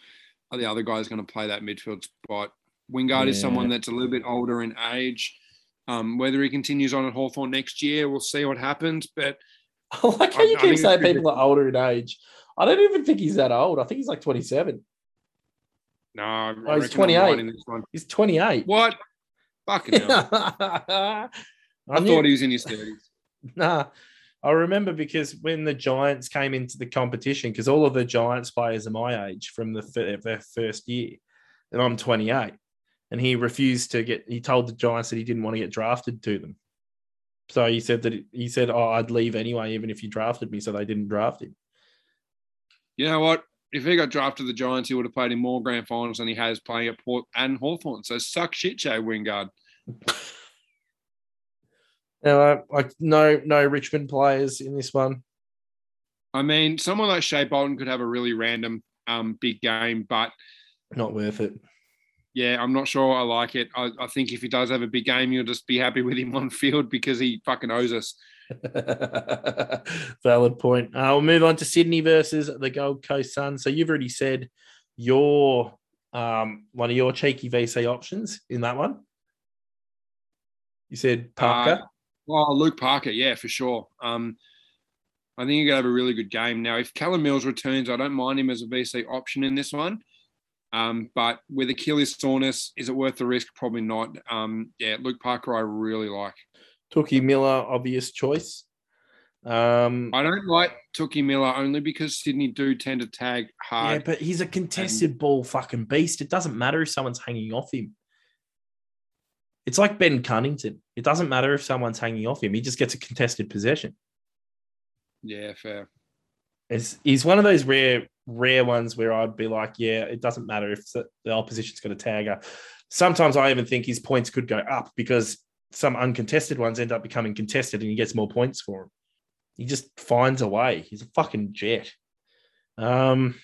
are the other guys going to play that midfield spot? Wingard is someone that's a little bit older in age. Um, whether he continues on at Hawthorn next year, we'll see what happens. But I like how you I keep think saying people are older in age. I don't even think he's that old. I think he's like 27. No, I Oh, he's I'm 28. right in this one. He's 28. What? Fucking hell. I, I knew- thought he was in his 30s. Nah, I remember because when the Giants came into the competition, because all of the Giants players are my age from the fir- their first year, and I'm 28, and he refused to get. He told the Giants that he didn't want to get drafted to them. So he said that he said, "Oh, I'd leave anyway, even if you drafted me." So they didn't draft him. You know what? If he got drafted to the Giants, he would have played in more grand finals than he has playing at Port and Hawthorn. So suck shit, Jay Wingard. Now, like no no Richmond players in this one. I mean, someone like Shai Bolton could have a really random um, big game, but Not worth it. yeah, I'm not sure I like it. I, I think if he does have a big game, you'll just be happy with him on field because he fucking owes us. Valid point. Uh, we'll move on to Sydney versus the Gold Coast Suns. So you've already said your um, one of your cheeky VC options in that one. You said Parker. Oh, Luke Parker, yeah, for sure. Um, I think you're gonna have a really good game. Now, if Callum Mills returns, I don't mind him as a VC option in this one. Um, but with Achilles soreness, is it worth the risk? Probably not. Um, yeah, Luke Parker, I really like. Tookie Miller, obvious choice. Um, I don't like Tookie Miller only because Sydney do tend to tag hard. yeah, but he's a contested ball fucking beast. It doesn't matter if someone's hanging off him. It's like Ben Cunnington. It doesn't matter if someone's hanging off him. He just gets a contested possession. Yeah, fair. It's, he's one of those rare rare ones where I'd be like, yeah, it doesn't matter if the the opposition's got a tagger. Sometimes I even think his points could go up because some uncontested ones end up becoming contested and he gets more points for them. He just finds a way. He's a fucking jet. Um,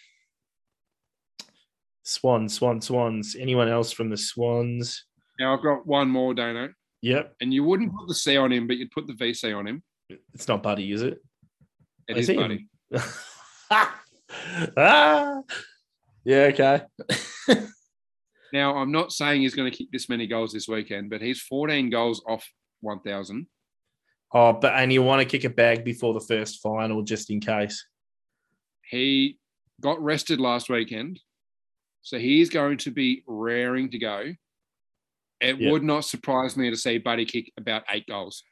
Swans, Swans, Swans. Anyone else from the Swans? Now I've got one more, Dano, Yep. and you wouldn't put the C on him, but you'd put the VC on him. It's not Buddy, is it? It I is buddy. ah, yeah, okay. Now I'm not saying he's going to kick this many goals this weekend, but he's 14 goals off 1,000. Oh, but and you want to kick a bag before the first final just in case. He got rested last weekend, so he's going to be raring to go. It Yep. would not surprise me to see Buddy kick about eight goals.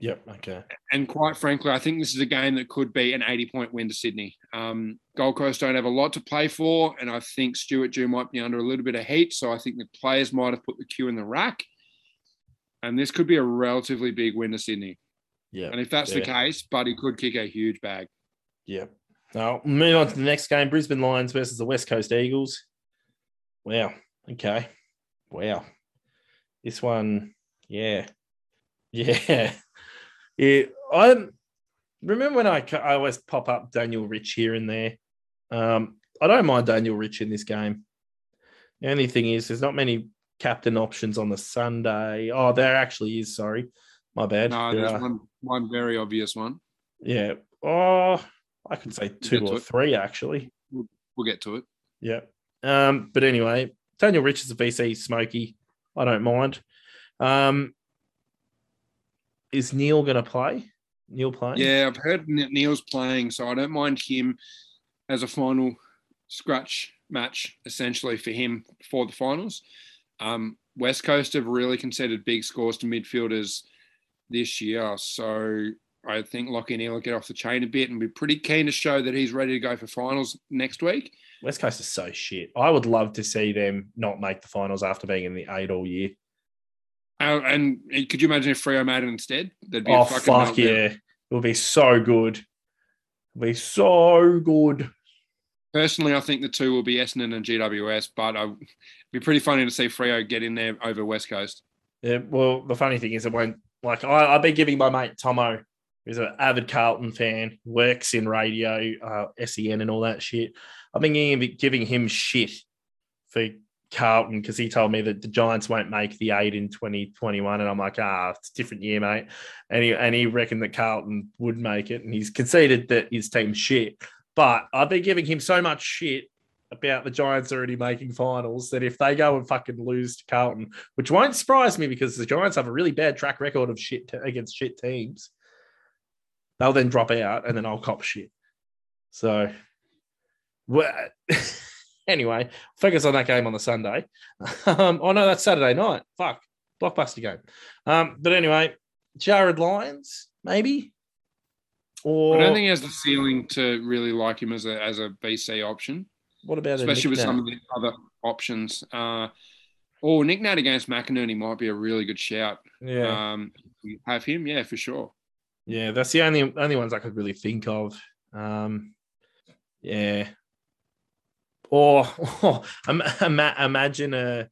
Yep. Okay. And quite frankly, I think this is a game that could be an 80 point win to Sydney. Um, Gold Coast don't have a lot to play for, and I think Stuart Dew might be under a little bit of heat. So I think the players might have put the cue in the rack. And this could be a relatively big win to Sydney. Yeah. And if that's the case, Buddy could kick a huge bag. Yep. Now move on to the next game: Brisbane Lions versus the West Coast Eagles. Wow. Okay. Wow. This one, yeah, yeah, yeah. I remember when I I always pop up Daniel Rich here and there. Um, I don't mind Daniel Rich in this game. The only thing is, there's not many captain options on the Sunday. Oh, there actually is. Sorry, my bad. No, there's one, one very obvious one. Yeah. Oh, I could say two to or it. three actually. We'll get to it. Yeah. Um, but anyway, Daniel Rich is a VC smoky. I don't mind. Um, is Neale going to play? Neale playing? Yeah, I've heard Neale's playing, so I don't mind him as a final scratch match, essentially for him for the finals. Um, West Coast have really conceded big scores to midfielders this year, so I think Lachie Neale will get off the chain a bit and be pretty keen to show that he's ready to go for finals next week. West Coast is so shit. I would love to see them not make the finals after being in the eight all year. Uh, and could you imagine if Freo made it instead? That'd be Oh a fucking fuck meltdown. yeah! It would be so good. It'll be so good. Personally, I think the two will be Essendon and GWS, but I, it'd be pretty funny to see Freo get in there over West Coast. Yeah, well, the funny thing is, it won't. Like, I, I've been giving my mate Tomo, who's an avid Carlton fan, works in radio, uh, SEN, and all that shit. I've been giving, giving him shit for Carlton because he told me that the Giants won't make the eight in 2021. And I'm like, ah, it's a different year, mate. And he, and he reckoned that Carlton would make it. And he's conceded that his team's shit. But I've been giving him so much shit about the Giants already making finals that if they go and fucking lose to Carlton, which won't surprise me because the Giants have a really bad track record of shit against shit teams, they'll then drop out and then I'll cop shit. So, well, anyway, focus on that game on the Sunday. Um, oh no, that's Saturday night. Fuck, blockbuster game. Um, but anyway, Jarrod Lyons, maybe. Or I don't think he has the ceiling to really like him as a as a VC option, what about especially with some of the other options. Uh, or Nick Nat against McInerney might be a really good shout. Yeah, Um, have him, yeah, for sure. yeah, that's the only only ones I could really think of. Um, yeah, or, or im- ima- imagine a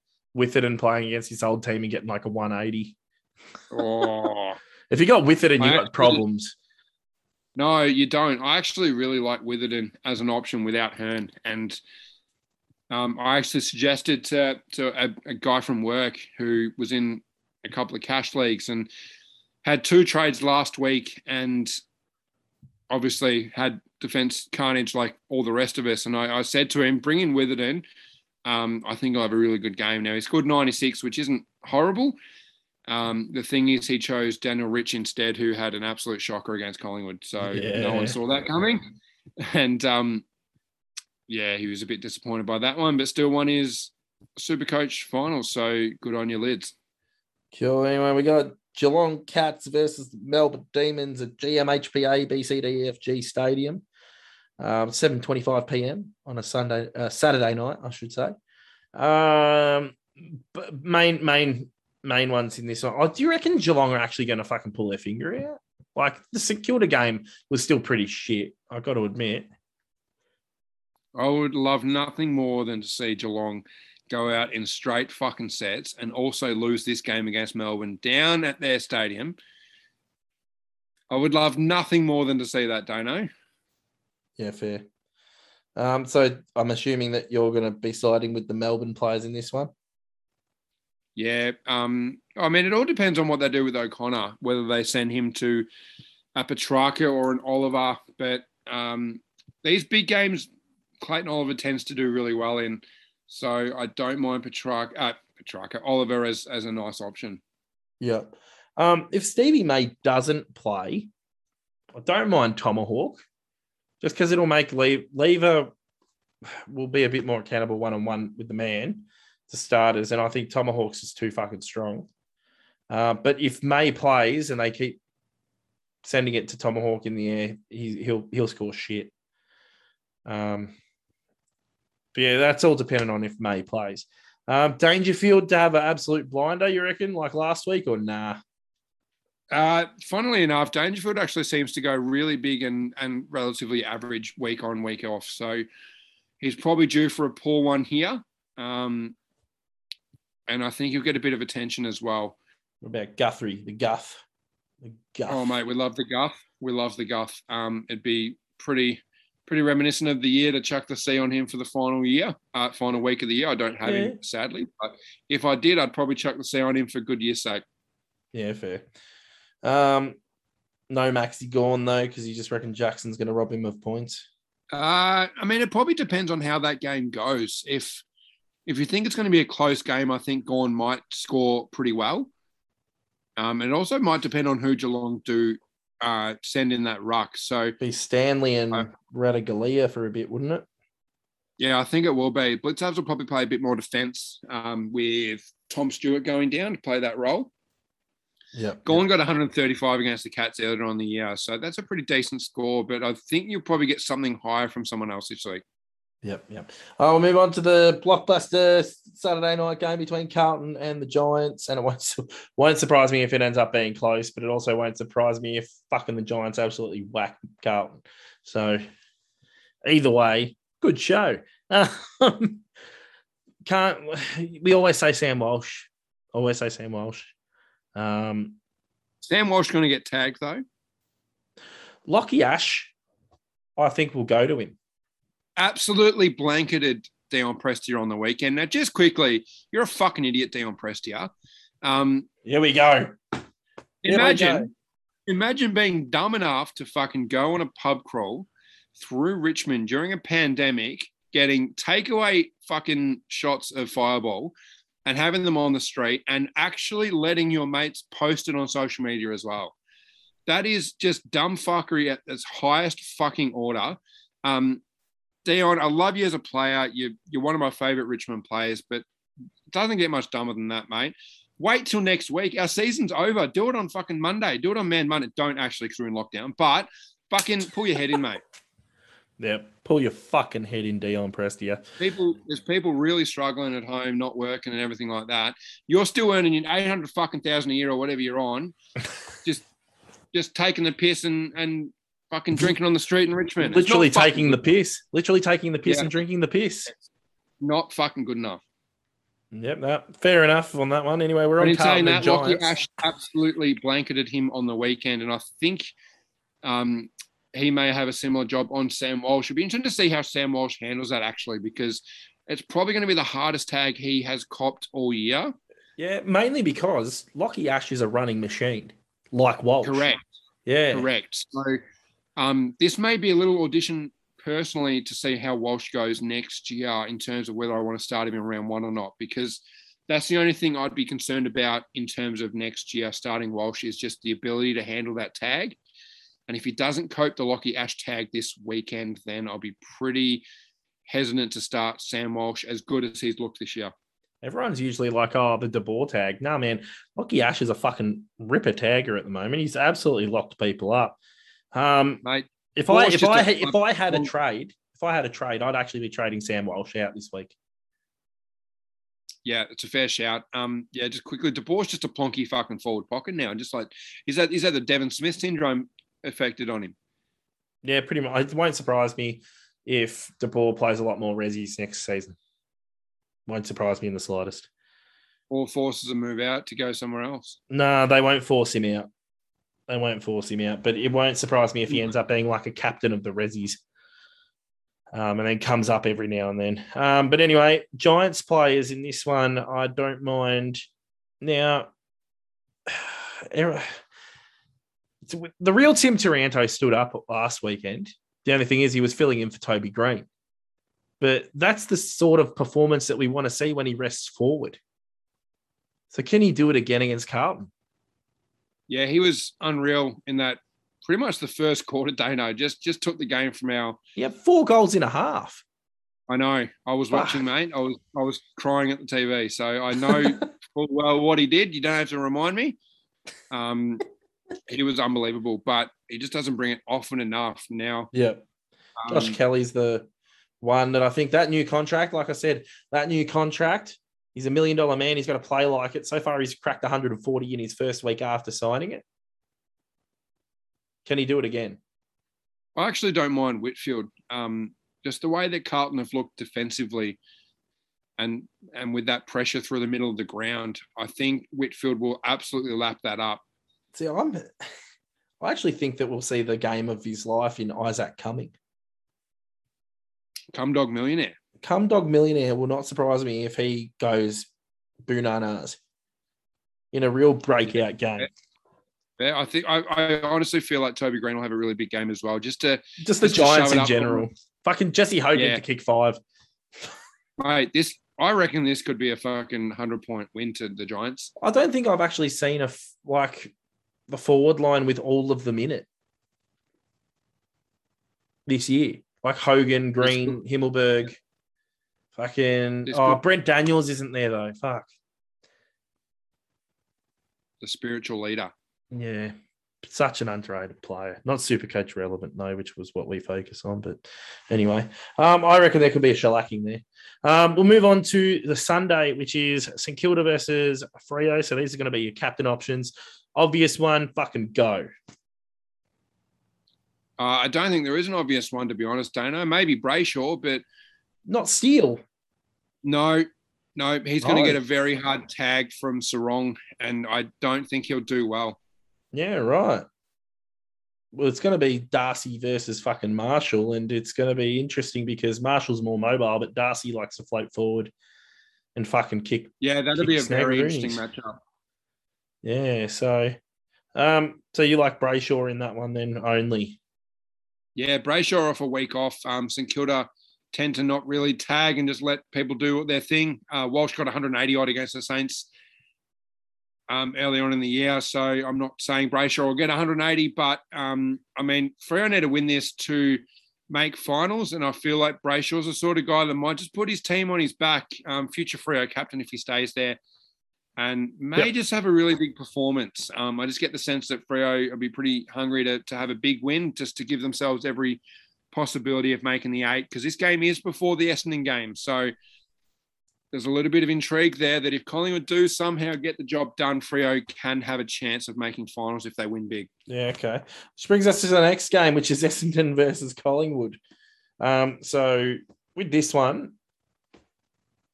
and playing against his old team and getting like a 180. Oh If you got and you got problems. no, you don't. I actually really like Witherden as an option without Hearn, and um, I actually suggested to to a, a guy from work who was in a couple of cash leagues and had two trades last week, and obviously had defense carnage like all the rest of us. And I, I said to him, bring in Witherden. Um, I think I'll have a really good game. Now he scored 96, which isn't horrible. Um, the thing is, he chose Daniel Rich instead, who had an absolute shocker against Collingwood. So no one saw that coming. And um, yeah, he was a bit disappointed by that one, but still won his Super Coach final. So good on your lids. Cool. Anyway, we got Geelong Cats versus Melbourne Demons at GMHPA BCDFG Stadium, um, 7:25 p.m. on a Sunday, uh, Saturday night, I should say. Um, main, main, main ones in this one. Oh, do you reckon Geelong are actually going to fucking pull their finger out? Like the St Kilda game was still pretty shit. I got to admit. I would love nothing more than to see Geelong go out in straight fucking sets and also lose this game against Melbourne down at their stadium. I would love nothing more than to see that, Dano. Yeah, fair. Um, so I'm assuming that you're going to be siding with the Melbourne players in this one. Yeah. Um, I mean, it all depends on what they do with O'Connor, whether they send him to a Petrarca or an Oliver. But um, these big games, Clayton Oliver tends to do really well in. So I don't mind Petrarca, uh, Petrarca Oliver as, as a nice option. Yeah. Um, if Stevie May doesn't play, I don't mind Tomahawk, just because it'll make Le- Lever will be a bit more accountable one on one with the man to starters, and I think Tomahawks is too fucking strong. Uh, but if May plays and they keep sending it to Tomahawk in the air, he, he'll he'll score shit. Um, but yeah, that's all dependent on if May plays. Um, Dangerfield to have an absolute blinder, you reckon, like last week, or nah? Uh, funnily enough, Dangerfield actually seems to go really big and, and relatively average week on, week off. So he's probably due for a poor one here. Um, and I think he'll get a bit of attention as well. What about Guthrie, the Guff? The Guff. Oh, mate, we love the guff. We love the guff. Um, it'd be pretty pretty reminiscent of the year to chuck the C on him for the final year, uh, final week of the year. I don't have Yeah. him, sadly. But if I did, I'd probably chuck the C on him for good year's sake. Yeah, fair. Um, no Maxi Gawn though, because you just reckon Jackson's going to rob him of points. Uh, I mean, it probably depends on how that game goes. If if you think it's going to be a close game, I think Gawn might score pretty well. Um, and it also might depend on who Geelong do uh, send in that ruck. So Be Stanley and Uh, Ratugolea for a bit, wouldn't it? yeah, I think it will be. Blicavs will probably play a bit more defence um, with Tom Stewart going down to play that role. Yeah. Gawn got 135 against the Cats earlier on the year, so that's a pretty decent score. But I think you'll probably get something higher from someone else this week. Yep, yep. Uh, we'll move on to the blockbuster Saturday night game between Carlton and the Giants, and it won't won't surprise me if it ends up being close, but it also won't surprise me if fucking the Giants absolutely whack Carlton. So either way, good show. Um, can't we always say Sam Walsh? Always say Sam Walsh. Um, Sam Walsh going to get tagged though. Lachie Ash, I think will go to him. Absolutely blanketed Dion Prestia on the weekend. Now, just quickly, you're a fucking idiot, Dion Prestia. Um, Here we go. Here we imagine, go. imagine being dumb enough to fucking go on a pub crawl through Richmond during a pandemic, getting takeaway fucking shots of Fireball and having them on the street and actually letting your mates post it on social media as well. That is just dumb fuckery at its highest fucking order. Um, Dion, I love you as a player. You, you're one of my favorite Richmond players, but it doesn't get much dumber than that, mate. Wait till next week. Our season's over. Do it on fucking Monday. Do it on Man Monday. Don't actually because we're in lockdown, but fucking pull your head in, mate. Yeah, pull your fucking head in, Dion Prestia. People, there's people really struggling at home, not working and everything like that. You're still earning your 800 fucking thousand a year or whatever you're on, just, just taking the piss and and fucking drinking on the street in Richmond. It's Literally not taking the piss. Literally taking the piss Yeah. and drinking the piss. Not fucking good enough. Yep, that fair enough on that one. Anyway, we're But on in saying Carlton and that, Lachie Giants. Ash absolutely blanketed him on the weekend, and I think um, he may have a similar job on Sam Walsh. It'd be interesting to see how Sam Walsh handles that actually, because it's probably going to be the hardest tag he has copped all year. Yeah, mainly because Lachie Ash is a running machine, like Walsh. Correct. Yeah. Correct. So um, this may be a little audition personally to see how Walsh goes next year in terms of whether I want to start him in round one or not, because that's the only thing I'd be concerned about in terms of next year starting Walsh is just the ability to handle that tag. And if he doesn't cope the Lachie Ash tag this weekend, then I'll be pretty hesitant to start Sam Walsh as good as he's looked this year. Everyone's usually like, oh, the De Boer tag. Nah, man, Lachie Ash is a fucking ripper tagger at the moment. He's absolutely locked people up. Um, Mate, if I if I a- if I had a trade, if I had a trade, I'd actually be trading Sam Walsh out this week. Yeah, it's a fair shout. Um, yeah, just quickly, DeBoer's just a plonky fucking forward pocket now. and Just like is that is that the Devon Smith syndrome affected on him? Yeah, pretty much. It won't surprise me if De Boer plays a lot more resis next season. Won't surprise me in the slightest. Or forces a move out to go somewhere else. No, they won't force him out. They won't force him out, but it won't surprise me if he ends up being like a captain of the Resis. Um, and then comes up every now and then. Um, but anyway, Giants players in this one, I don't mind. Now, er- the real Tim Taranto stood up last weekend. The only thing is he was filling in for Toby Green. But that's the sort of performance that we want to see when he rests forward. So can he do it again against Carlton? Yeah, he was unreal in that. Pretty much the first quarter, Dano just just took the game from our. Yeah, four goals in a half. I know. I was watching, mate. I was I was crying at the TV, so I know full well what he did. You don't have to remind me. Um, he was unbelievable, but he just doesn't bring it often enough now. Yeah. Um, Josh Kelly's the one that I think that new contract, like I said, that new contract, he's a million dollar man. He's got to play like it. So far, he's cracked 140 in his first week after signing it. Can he do it again? I actually don't mind Whitfield. Um, just the way that Carlton have looked defensively, and and with that pressure through the middle of the ground, I think Whitfield will absolutely lap that up. See, I'm. I actually think that we'll see the game of his life in Isaac Cumming. Come dog millionaire. Come dog millionaire will not surprise me if he goes bananas in a real breakout game. Yeah, I think I, I honestly feel like Toby Green will have a really big game as well. Just to Just the Just Giants in general. Fucking Jesse Hogan Yeah. to kick five. mate, this I reckon this could be a fucking hundred point win to the Giants. I don't think I've actually seen a like the forward line with all of them in it this year. Like Hogan, Green, Himmelberg, fucking. Oh, Brent Daniels isn't there though. Fuck. The spiritual leader. Yeah. Such an underrated player. Not super coach relevant, though, which was what we focus on. But anyway, um, I reckon there could be a shellacking there. Um, we'll move on to the Sunday, which is St Kilda versus Freo. So these are going to be your captain options. Obvious one, fucking go. Uh, I don't think there is an obvious one to be honest, Dano. Maybe Brayshaw, but Not Steele. no, no, he's going to get a very hard tag from Sarong, and I don't think he'll do well. Yeah, right. well, it's going to be Darcy versus fucking Marshall, and it's going to be interesting because Marshall's more mobile, but Darcy likes to float forward and fucking kick. Yeah, that'll be a very interesting matchup. Yeah, so, um, so you like Brayshaw in that one then only? Yeah, Brayshaw off a week off. Um, St Kilda tend to not really tag and just let people do their thing. Uh, Walsh got 180 odd against the Saints um, early on in the year, so I'm not saying Brayshaw will get 180, but um, I mean, Freo need to win this to make finals, and I feel like Brayshaw's the sort of guy that might just put his team on his back, um, future Freo captain if he stays there, and may Yep. just have a really big performance. Um, I just get the sense that Freo will be pretty hungry to, to have a big win, just to give themselves every possibility of making the eight, because this game is before the Essendon game, so there's a little bit of intrigue there that if Collingwood do somehow get the job done, Freo can have a chance of making finals if they win big. Yeah, okay. Which brings us to the next game, which is Essendon versus Collingwood. Um, so with this one,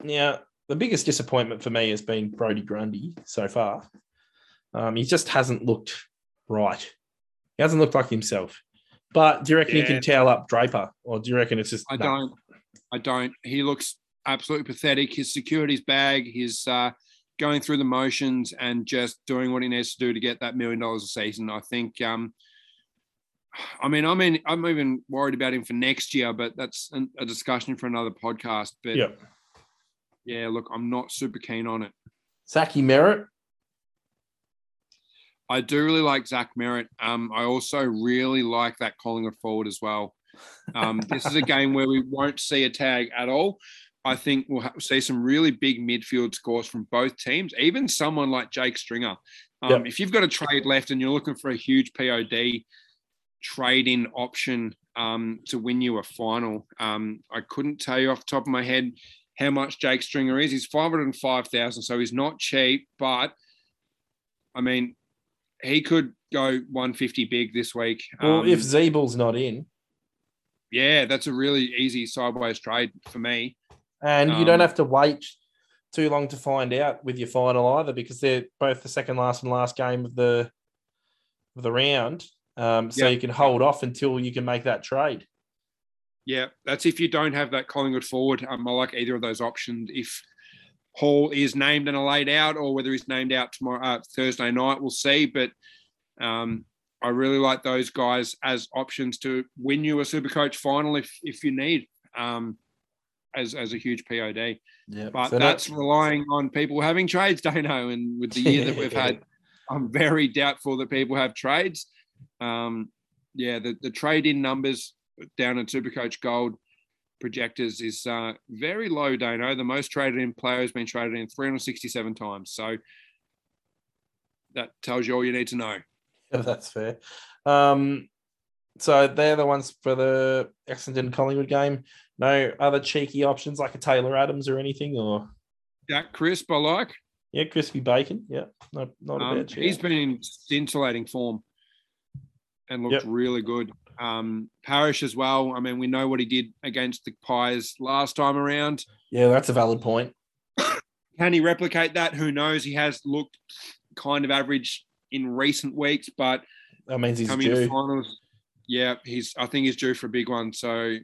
now the biggest disappointment for me has been Brodie Grundy so far. Um, he just hasn't looked right. He hasn't looked like himself. But do you reckon he can towel up Draper, or do you reckon it's just I no? don't. I don't. He looks absolutely pathetic. His securities bag, his uh, going through the motions and just doing what he needs to do to get that million dollars a season. I think. Um, I mean, I mean, I'm even worried about him for next year, but that's an- a discussion for another podcast. But Yeah. yeah, look, I'm not super keen on it. Zach Merrett. I do really like Zach Merrett. Um, I also really like that Collingwood forward as well. Um, this is a game where we won't see a tag at all. I think we'll see some really big midfield scores from both teams, even someone like Jake Stringer. Um, Yep. If you've got a trade left and you're looking for a huge POD trade in option um, to win you a final, um, I couldn't tell you off the top of my head how much Jake Stringer is. He's 505,000, so he's not cheap, but I mean, he could go 150 big this week. Well, Um, if Ziebell's not in, yeah, that's a really easy sideways trade for me. and you don't Um, have to wait too long to find out with your final either, because they're both the second last and last game of the of the round. Um, so Yeah. you can hold off until you can make that trade. Yeah, that's if you don't have that Collingwood forward. Um, I like either of those options. If Hall is named and laid out, or whether he's named out tomorrow, uh, Thursday night, we'll see. But um, I really like those guys as options to win you a Supercoach final if if you need, um, as as a huge POD. Yeah, But that's relying on people having trades, Dano. And with the year that we've had, I'm very doubtful that people have trades. Um, yeah, the, the trade in numbers down at Supercoach Gold projectors is uh, very low, Dano. The most traded in player has been traded in 367 times. So that tells you all you need to know. Yeah, that's fair. Um, so they're the ones for the Essendon Collingwood game. No other cheeky options like a Taylor Adams or anything, or Jack Crisp, I like. yeah, crispy bacon. Yeah, no, not a Um, bad. he's shout. been in scintillating form and looked Yep. really good. Um, Parish as well. I mean, we know what he did against the Pies last time around. yeah, that's a valid point. Can he replicate that? Who knows? He has looked kind of average in recent weeks, but That means he's coming to finals, yeah, he's. I think he's due for a big one. So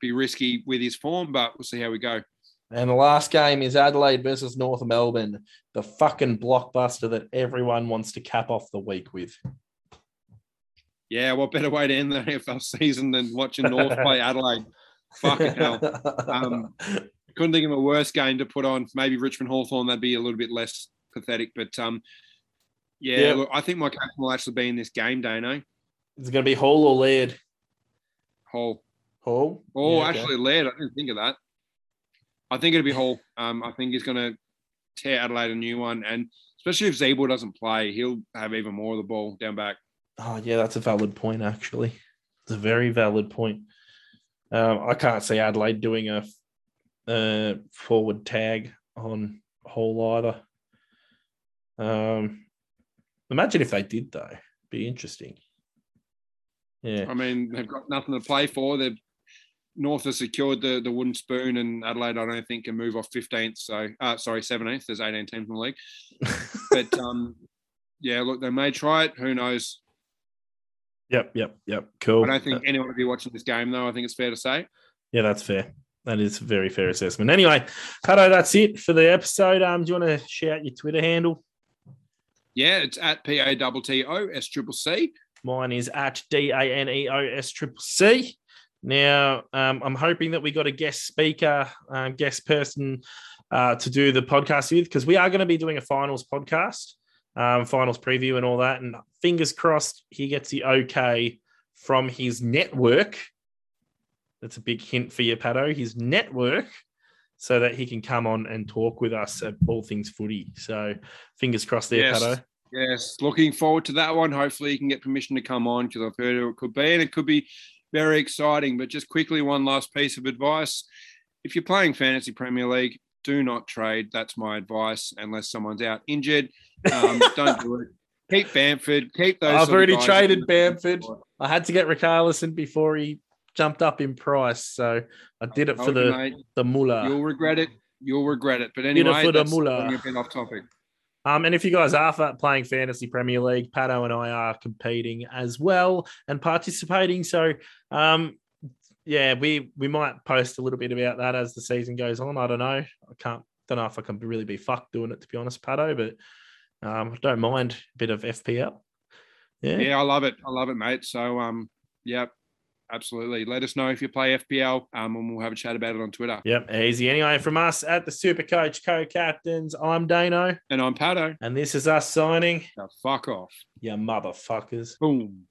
be risky with his form, but we'll see how we go. And the last game is Adelaide versus North Melbourne, the fucking blockbuster that everyone wants to cap off the week with. Yeah, what better way to end the AFL season than watching North play Adelaide? Fucking hell. Um, couldn't think of a worse game to put on. Maybe Richmond Hawthorn, that'd be a little bit less pathetic. But um, yeah. Look, I think my captain will actually be in this game, Dano. Is it going to be Hall or Laird? Hall. Hall. Oh, Yeah, okay. actually, Laird. I didn't think of that. I think it'll be Hall. Um, I think he's going to tear Adelaide a new one. And especially if Ziebell doesn't play, he'll have even more of the ball down back. Oh, yeah, that's a valid point, actually. It's a very valid point. Um, I can't see Adelaide doing a uh, forward tag on Hall either. Um, imagine if they did, though. Be interesting. Yeah. I mean, they've got nothing to play for. They've North has secured the, the wooden spoon, and Adelaide, I don't think, can move off 15th. So, uh, sorry, 17th. There's 18 teams in the league. But um, yeah, look, they may try it. Who knows? Yep, yep, yep. Cool. I don't think anyone will be watching this game, though. I think it's fair to say. Yeah, that's fair. That is a very fair assessment. Anyway, Pato, that's it for the episode. Um, do you want to shout your Twitter handle? Yeah, it's at P A T T O S Triple C. Mine is at D A N E O S triple C. Now, um, I'm hoping that we got a guest speaker, um, guest person uh, to do the podcast with because we are going to be doing a finals podcast, um, finals preview, and all that. And fingers crossed, he gets the okay from his network. That's a big hint for you, Pato. His network, so that he can come on and talk with us at all things footy. So, fingers crossed there, Yes. Pato. Yes, looking forward to that one. Hopefully, you can get permission to come on because I've heard it could be, and it could be very exciting. But just quickly, one last piece of advice: if you're playing fantasy Premier League, do not trade. That's my advice, unless someone's out injured. Um, don't do it. Keep Bamford. Keep those. I've already traded Bamford. I had to get Richarlison before he jumped up in price, so I did it for the mate, the mullah. You'll regret it. You'll regret it. But anyway, for the that's mullah. getting a bit off topic. Um, and if you guys are playing fantasy Premier League, Pato and I are competing as well and participating. So, um, yeah, we we might post a little bit about that as the season goes on. I don't know. I can't. Don't know if I can really be fucked doing it to be honest, Pato. But um, I don't mind a bit of FPL. Yeah. Yeah, I love it. I love it, mate. So, um, yeah, absolutely. Let us know if you play FPL, um, and we'll have a chat about it on Twitter. Yep. Easy. Anyway, from us at the Super Coach Co Captains, I'm Dano, And I'm Pato. and this is us signing. Now, fuck off. You motherfuckers. Boom.